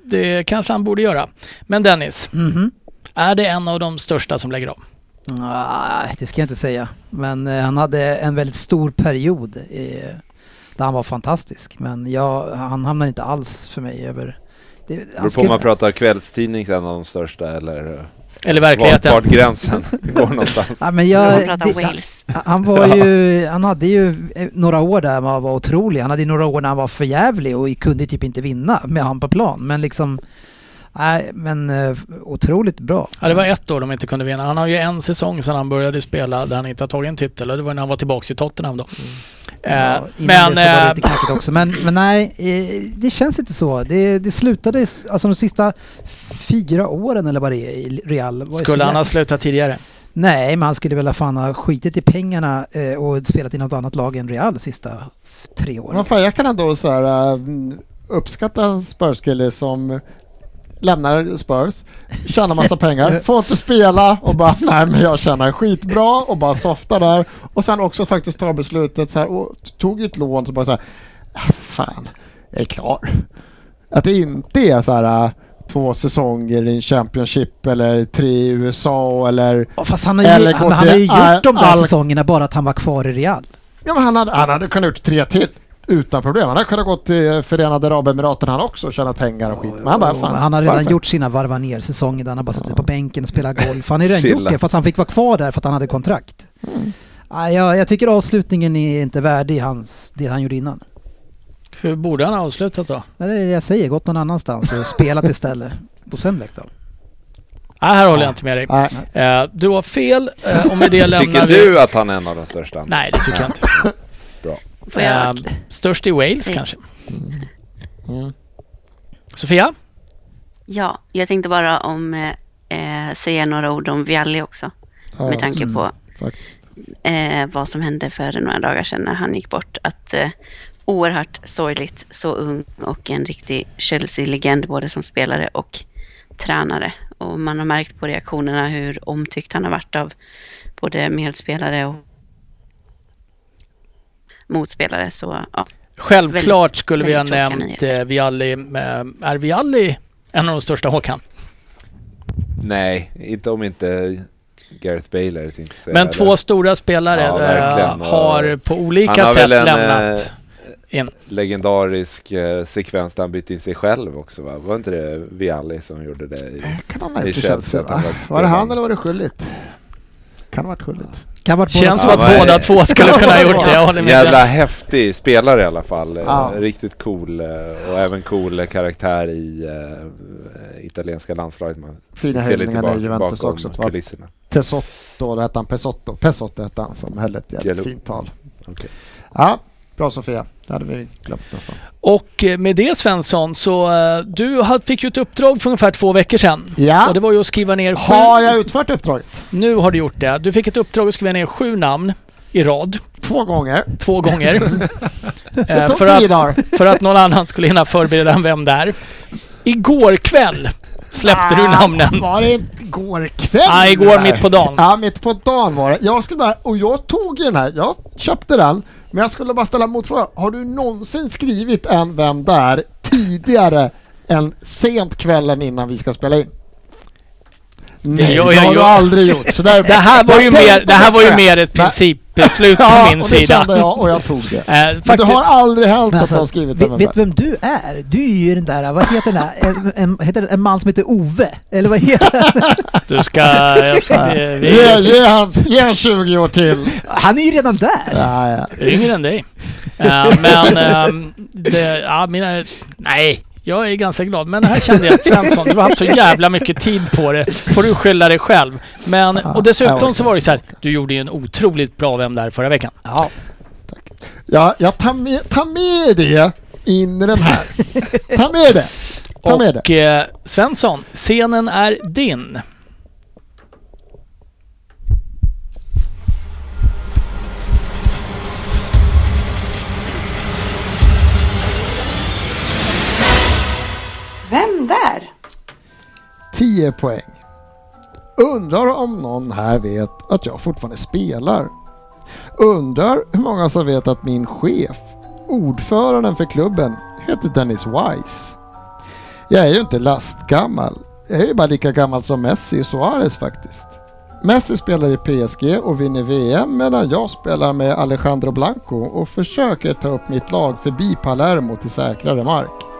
det kanske han borde göra. Men Dennis, Mhm. är det en av de största som lägger av? Nej, det ska jag inte säga. Men eh, han hade en väldigt stor period eh, där han var fantastisk. Men jag, han hamnar inte alls för mig över... Det, han Beror på om man pratar kvällstidning en av de största eller eh, Eller verkligheten? vart gränsen [LAUGHS] går någonstans. Ja, men jag, det-. Han var ju, han hade ju eh, några år där man var otrolig. Han hade ju några år när han var för jävlig och kunde typ inte vinna med han på plan. Men liksom, nej men eh, otroligt bra. Ja, det var ett år de inte kunde vinna. Han har ju en säsong sedan han började spela där han inte har tagit en titel och det var när han var tillbaka i Tottenham då. Eh, Ja, men det så var det eh, lite knackigt också. Men, men nej, eh, det känns inte så. Det, det slutade, alltså de sista fyra åren eller vad det är i Real. skulle han ha slutat tidigare? Nej, men han skulle väl ha fan ha skitit i pengarna eh, och spelat i något annat lag än Real sista f- tre åren. Men fan, jag kan ändå så här, uppskatta en Spurs-kille som lämnar Spurs, tjänar massa pengar, [LAUGHS] får inte spela och bara nej men jag tjänar skitbra och bara softar där och sen också faktiskt tar beslutet så här och tog ett lån så bara så här, "Ah, fan, jag är klar. Att det inte är så här äh, två säsonger i en Championship eller tre i USA eller Ja, Fast han har ju, Eller han, han har ju gjort de där all- säsongerna bara att han var kvar i Real. Ja, men han hade, han hade kunnat gjort tre till utan problem. Han hade kunnat gå till Förenade Arabemiraten han också och tjänat pengar och skit. Men han bara, fan, han har redan varför? gjort sina varva ner säsonger där han har bara suttit på bänken och spelat golf. Han har redan Chilla. gjort det fast han fick vara kvar där för att han hade kontrakt. Mm. Ja, jag, jag tycker avslutningen är inte värdig hans, det han gjorde innan. Hur borde han ha avslutat då? Det är det jag säger, gått någon annanstans och spelat istället. På Semlek då. Nej, här håller jag inte med dig. Nej, Eh, du har fel. Eh, och med det [LAUGHS] lämnar Tycker vi... du att han är en av de största? Nej, det tycker jag inte. Får jag, Eh, störst i Wales Nej. kanske. Mm. Sofia? ja, jag tänkte bara om eh, eh, säga några ord om Vialli också. ja, Med tanke på faktiskt. eh, vad som hände för några dagar sedan när han gick bort. Att eh, oerhört sorgligt, så ung och en riktig Chelsea-legend både som spelare och tränare. Och man har märkt på reaktionerna hur omtyckt han har varit av både medspelare och motspelare. Så ja, Självklart skulle vi ha väldigt nämnt eh, Vialli. Eh, är Vialli en av de största Håkan? Nej, inte om inte Gareth Bale är det säga. Men två stora spelare Ja, eh. Och har på olika har sätt en, lämnat in. legendarisk eh, sekvens där han bytte in sig själv också va? Var inte det Vialli som gjorde det? I, Kan han ha I Chelsea, var Var det han eller var det Schullit? Kan ha varit Schullit. Kan vara båda Känns som Ja, att vad båda två skulle kunna ha gjort det. Jag håller med. Jävla häftig spelare i alla fall. Eh, Ja. Riktigt cool eh, och även cool karaktär i eh, italienska landslaget. Man Fina ser lite hyllningar i Juventus också. Kulisserna. Tesotto, det hette han. Pesotto. Pesotto hette han som höll ett jävligt Gello. fint tal. Okej. Ja, bra Sofia. Det hade vi glömt nästan. Och eh, med det Svensson, så eh, du fick ju ett uppdrag för ungefär två veckor sedan. Och Ja, det var ju att skriva ner sju... har jag utfört uppdraget? Nu har du gjort det. Du fick ett uppdrag att skriva ner sju namn i rad, Två gånger. två gånger. [LAUGHS] Det Eh, tog för, att, dagar. för att någon annan skulle hinna förbereda en Vem där? Igår kväll släppte du Ah, namnen. Var det igår kväll? Ja, igår det här? mitt på dagen. Ja, mitt på dagen var det. Jag skulle bara, och jag tog ju den här, jag köpte den, men jag skulle bara ställa motfrågan. Har du någonsin skrivit en Vem där tidigare än sent kvällen innan vi ska spela in? Nej, det jag har ju. du aldrig gjort. Så där, Det här var ju Jag mer, det här var ju mer ett Nej. principbeslut Ja, från min och det sida. kände jag och jag tog det. Eh, Men det faktiskt, har aldrig hänt Men att jag har alltså, skrivit en vet Vem du vem du är? Du är ju den där, vad heter den där, en, en, heter det, en man som heter Ove? Eller vad heter han? du ska... Jag ska där. vi, Ge, ge, han, ge han 20 år till. Han är ju redan där! Ja, ja. yngre än dig. Eh, men ehm, det, ja, mina, nej, jag är ganska glad. Men här kände jag att Svensson, du har haft så jävla mycket tid på det. Får du skylla dig själv. Men, och dessutom så var det så här, du gjorde ju en otroligt bra Vem där förra veckan. Ja. Ja, jag tar med, tar med det in i den här. Ta med det. Ta med det. Och eh, Svensson, scenen är din. Vem där? 10 poäng. Undrar om någon här vet att jag fortfarande spelar. Undrar hur många som vet att min chef, ordföranden för klubben, heter Dennis Wise. Jag är ju inte lastgammal. Jag är ju bara lika gammal som Messi och Suarez faktiskt. Messi spelar i PSG och vinner VM medan jag spelar med Alejandro Blanco och försöker ta upp mitt lag förbi Palermo till säkrare mark.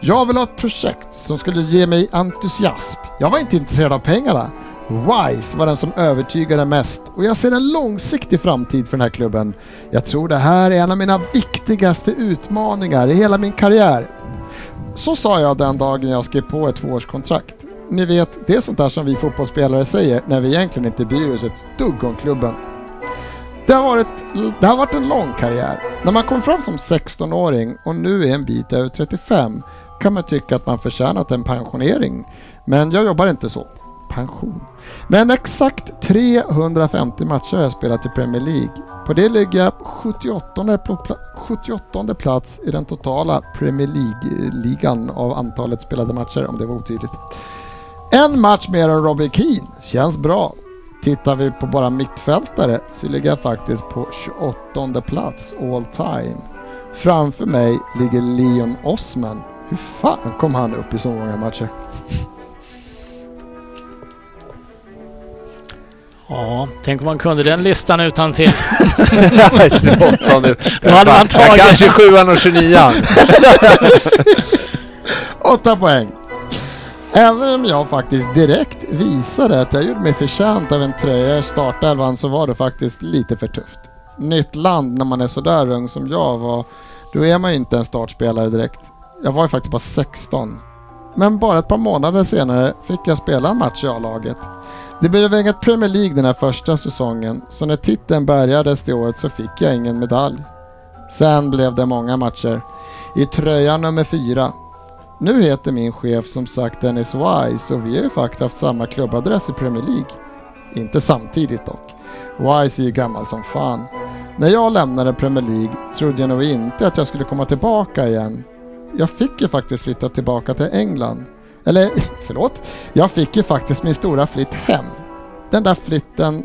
Jag vill ha ett projekt som skulle ge mig entusiasm. Jag var inte intresserad av pengarna. Wise var den som övertygade mest och jag ser en långsiktig framtid för den här klubben. Jag tror det här är en av mina viktigaste utmaningar i hela min karriär. Så sa jag den dagen jag skrev på ett tvåårskontrakt. Ni vet, det är sånt där som vi fotbollsspelare säger när vi egentligen inte bryr oss ett dugg om klubben. Det har, varit, det har varit en lång karriär. När man kom fram som 16-åring och nu är en bit över 35 kan man tycka att man förtjänat en pensionering. Men jag jobbar inte så. Pension. Men exakt 350 matcher har jag spelat i Premier League. På det ligger jag på 78, pl- 78 plats i den totala Premier League-ligan av antalet spelade matcher, om det var otydligt. En match mer än Robbie Keane känns bra. Tittar vi på bara mittfältare så ligger jag faktiskt på 28 plats all time. Framför mig ligger Leon Osman. Hur fan kom han upp i så många matcher? Ja, tänk om man kunde den listan utan till. [LAUGHS] Åttonde. Då hade man tagit- kan 27 och 29 8 [LAUGHS] poäng. Även om jag faktiskt direkt visade att jag gjorde mig förtjänt av en tröja i startelvan så var det faktiskt lite för tufft. Nytt land när man är sådär ung som jag var, då är man ju inte en startspelare direkt. Jag var ju faktiskt bara 16. Men bara ett par månader senare fick jag spela en match i A-laget. Det blev inget Premier League den här första säsongen, så när titeln bärgades det året så fick jag ingen medalj. Sen blev det många matcher. I tröja nummer fyra. Nu heter min chef som sagt Dennis Wise och vi har ju faktiskt haft samma klubbadress i Premier League. Inte samtidigt dock. Wise är ju gammal som fan. När jag lämnade Premier League trodde jag nog inte att jag skulle komma tillbaka igen. Jag fick ju faktiskt flytta tillbaka till England. Eller, [LAUGHS] förlåt. Jag fick ju faktiskt min stora flytt hem. Den där flytten...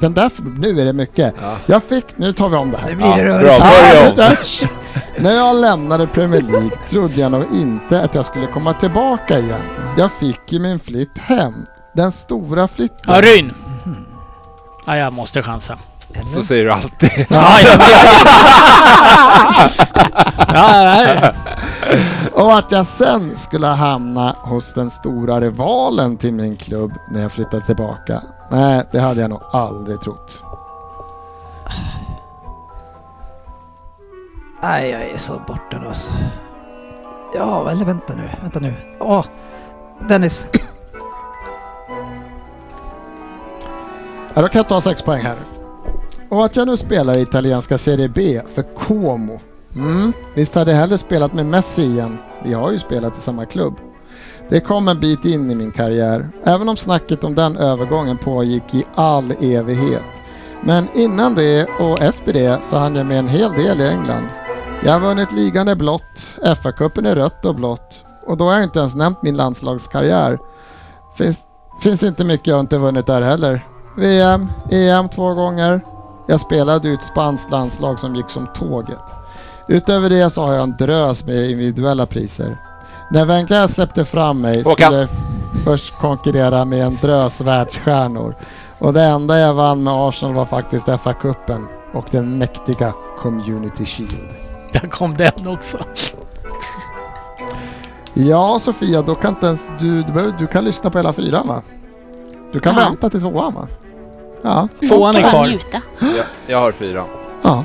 Den där... Nu är det mycket. Ja. Jag fick... Nu tar vi om det här. Nu blir det Ja, rörigt. bra. Börja om. Ja, [LAUGHS] När jag lämnade Premier League trodde jag nog inte att jag skulle komma tillbaka igen. Jag fick ju min flytt hem. Den stora flytten. Ja, Ryn. Ja, jag måste chansa. Så säger du alltid. Ja, jag vet. [LAUGHS] ja, nej. [LAUGHS] Och att jag sen skulle hamna hos den stora rivalen till min klubb när jag flyttade tillbaka. Nej, det hade jag nog aldrig trott. Nej, jag är så borta nu alltså. Ja, eller vänta nu, vänta nu. Åh, Dennis. Ja, då kan jag ta sex poäng här. Och att jag nu spelar i italienska Serie B för Como. Mm, visst hade jag hellre spelat med Messi igen. Vi har ju spelat i samma klubb. Det kom en bit in i min karriär, även om snacket om den övergången pågick i all evighet. Men innan det och efter det så hann jag med en hel del i England. Jag har vunnit ligan i blått, FA-cupen i rött och blått och då har jag inte ens nämnt min landslagskarriär. Finns, finns inte mycket jag inte vunnit där heller. VM, EM två gånger. Jag spelade ut spanskt landslag som gick som tåget. Utöver det så har jag en drös med individuella priser. När Wenger släppte fram mig Håkan. skulle jag först konkurrera med en drös världsstjärnor. Och det enda jag vann med Arsenal var faktiskt FA-cupen och den mäktiga Community Shield. Där kom den också. Ja Sofia, då kan inte ens, du, du, behöver, du kan lyssna på hela fyran va? Du kan Ja. vänta till tvåan va? Ja. Tvåan är kvar. Jag, jag har fyra. Ja.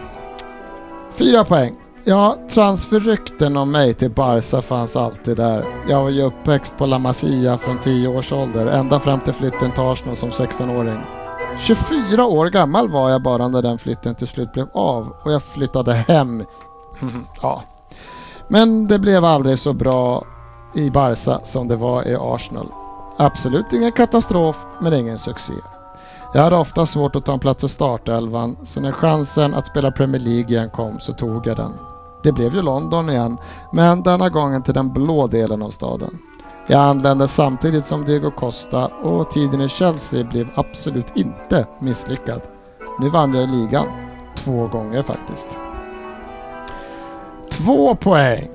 Fyra poäng. Ja, transferrykten om mig till Barca fanns alltid där. Jag var ju uppväxt på La Masia från 10 års ålder, ända fram till flytten till Arsenal som 16-åring. 24 år gammal var jag bara när den flytten till slut blev av och jag flyttade hem. [LAUGHS] ja. Men det blev aldrig så bra i Barca som det var i Arsenal. Absolut ingen katastrof, men ingen succé. Jag hade ofta svårt att ta en plats i startelvan, så när chansen att spela Premier League igen kom så tog jag den. Det blev ju London igen, men denna gången till den blå delen av staden. Jag anlände samtidigt som Diego Costa och tiden i Chelsea blev absolut inte misslyckad. Nu vann jag ligan. Två gånger faktiskt. Två poäng.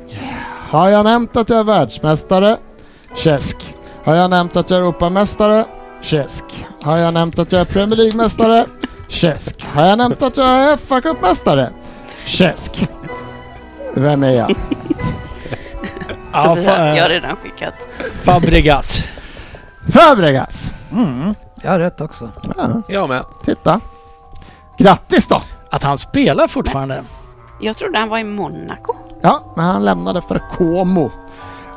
Har jag nämnt att jag är världsmästare? Tjesk. Har jag nämnt att jag är Europamästare? Tjesk. Har jag nämnt att jag är Premier League-mästare? Tjesk. Har jag nämnt att jag är fa Cup-mästare? Tjesk. Vem är jag? Ja, Sofia, fa- jag har redan skickat. Fabregas. Fabregas. Mm, jag har rätt också. Ja, Jag med. titta. Grattis då! Att han spelar fortfarande. Jag trodde han var i Monaco. Ja, men han lämnade för Como.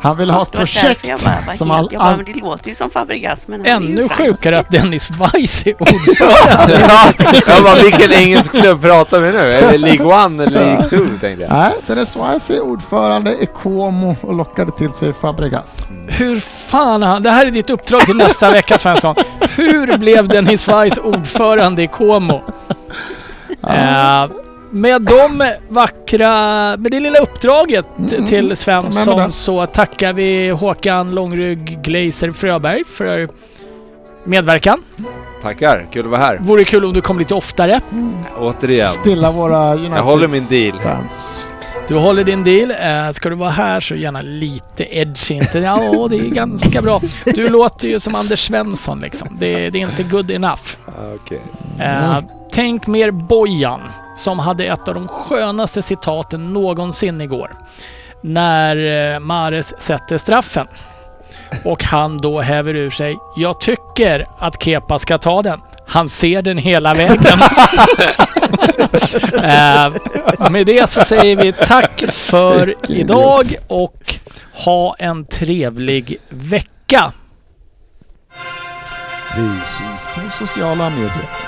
Han ville ha ett projekt jag bara som helt, all, jag bara, all, men det låter ju som Fabregas. Men Ännu sjukare att Dennis Weiss är [LAUGHS] ordförande. ja, jag bara, vilken engelsk klubb pratar vi nu? Är det League One eller League Two tänkte jag. Nej, Dennis Wise är ordförande i Como och lockade till sig Fabregas. Hur fan han... Det här är ditt uppdrag till nästa vecka Svensson. Hur blev Dennis Weiss ordförande i Como? [LAUGHS] Eh, med de vackra... Med det lilla uppdraget Mm, till med Svensson så tackar vi Håkan Långrygg Glazer Fröberg för medverkan. Tackar, kul att vara här. Vore kul om du kom lite oftare. Återigen. Stilla våra United Jag håller min deal. fans. Du håller din deal. Eh, ska du vara här så gärna lite edgy. Inte, ja, det är ganska bra. Du [LAUGHS] låter ju som Anders Svensson liksom. Det, det är inte good enough. Okej. Eh, tänk mer Bojan, som hade ett av de skönaste citaten någonsin igår. När eh, Mares sätter straffen. Och han då häver ur sig. Jag tycker att Kepa ska ta den. Han ser den hela vägen. [LAUGHS] [LAUGHS] eh, med det så säger vi tack för idag och ha en trevlig vecka. Vi syns på sociala medier.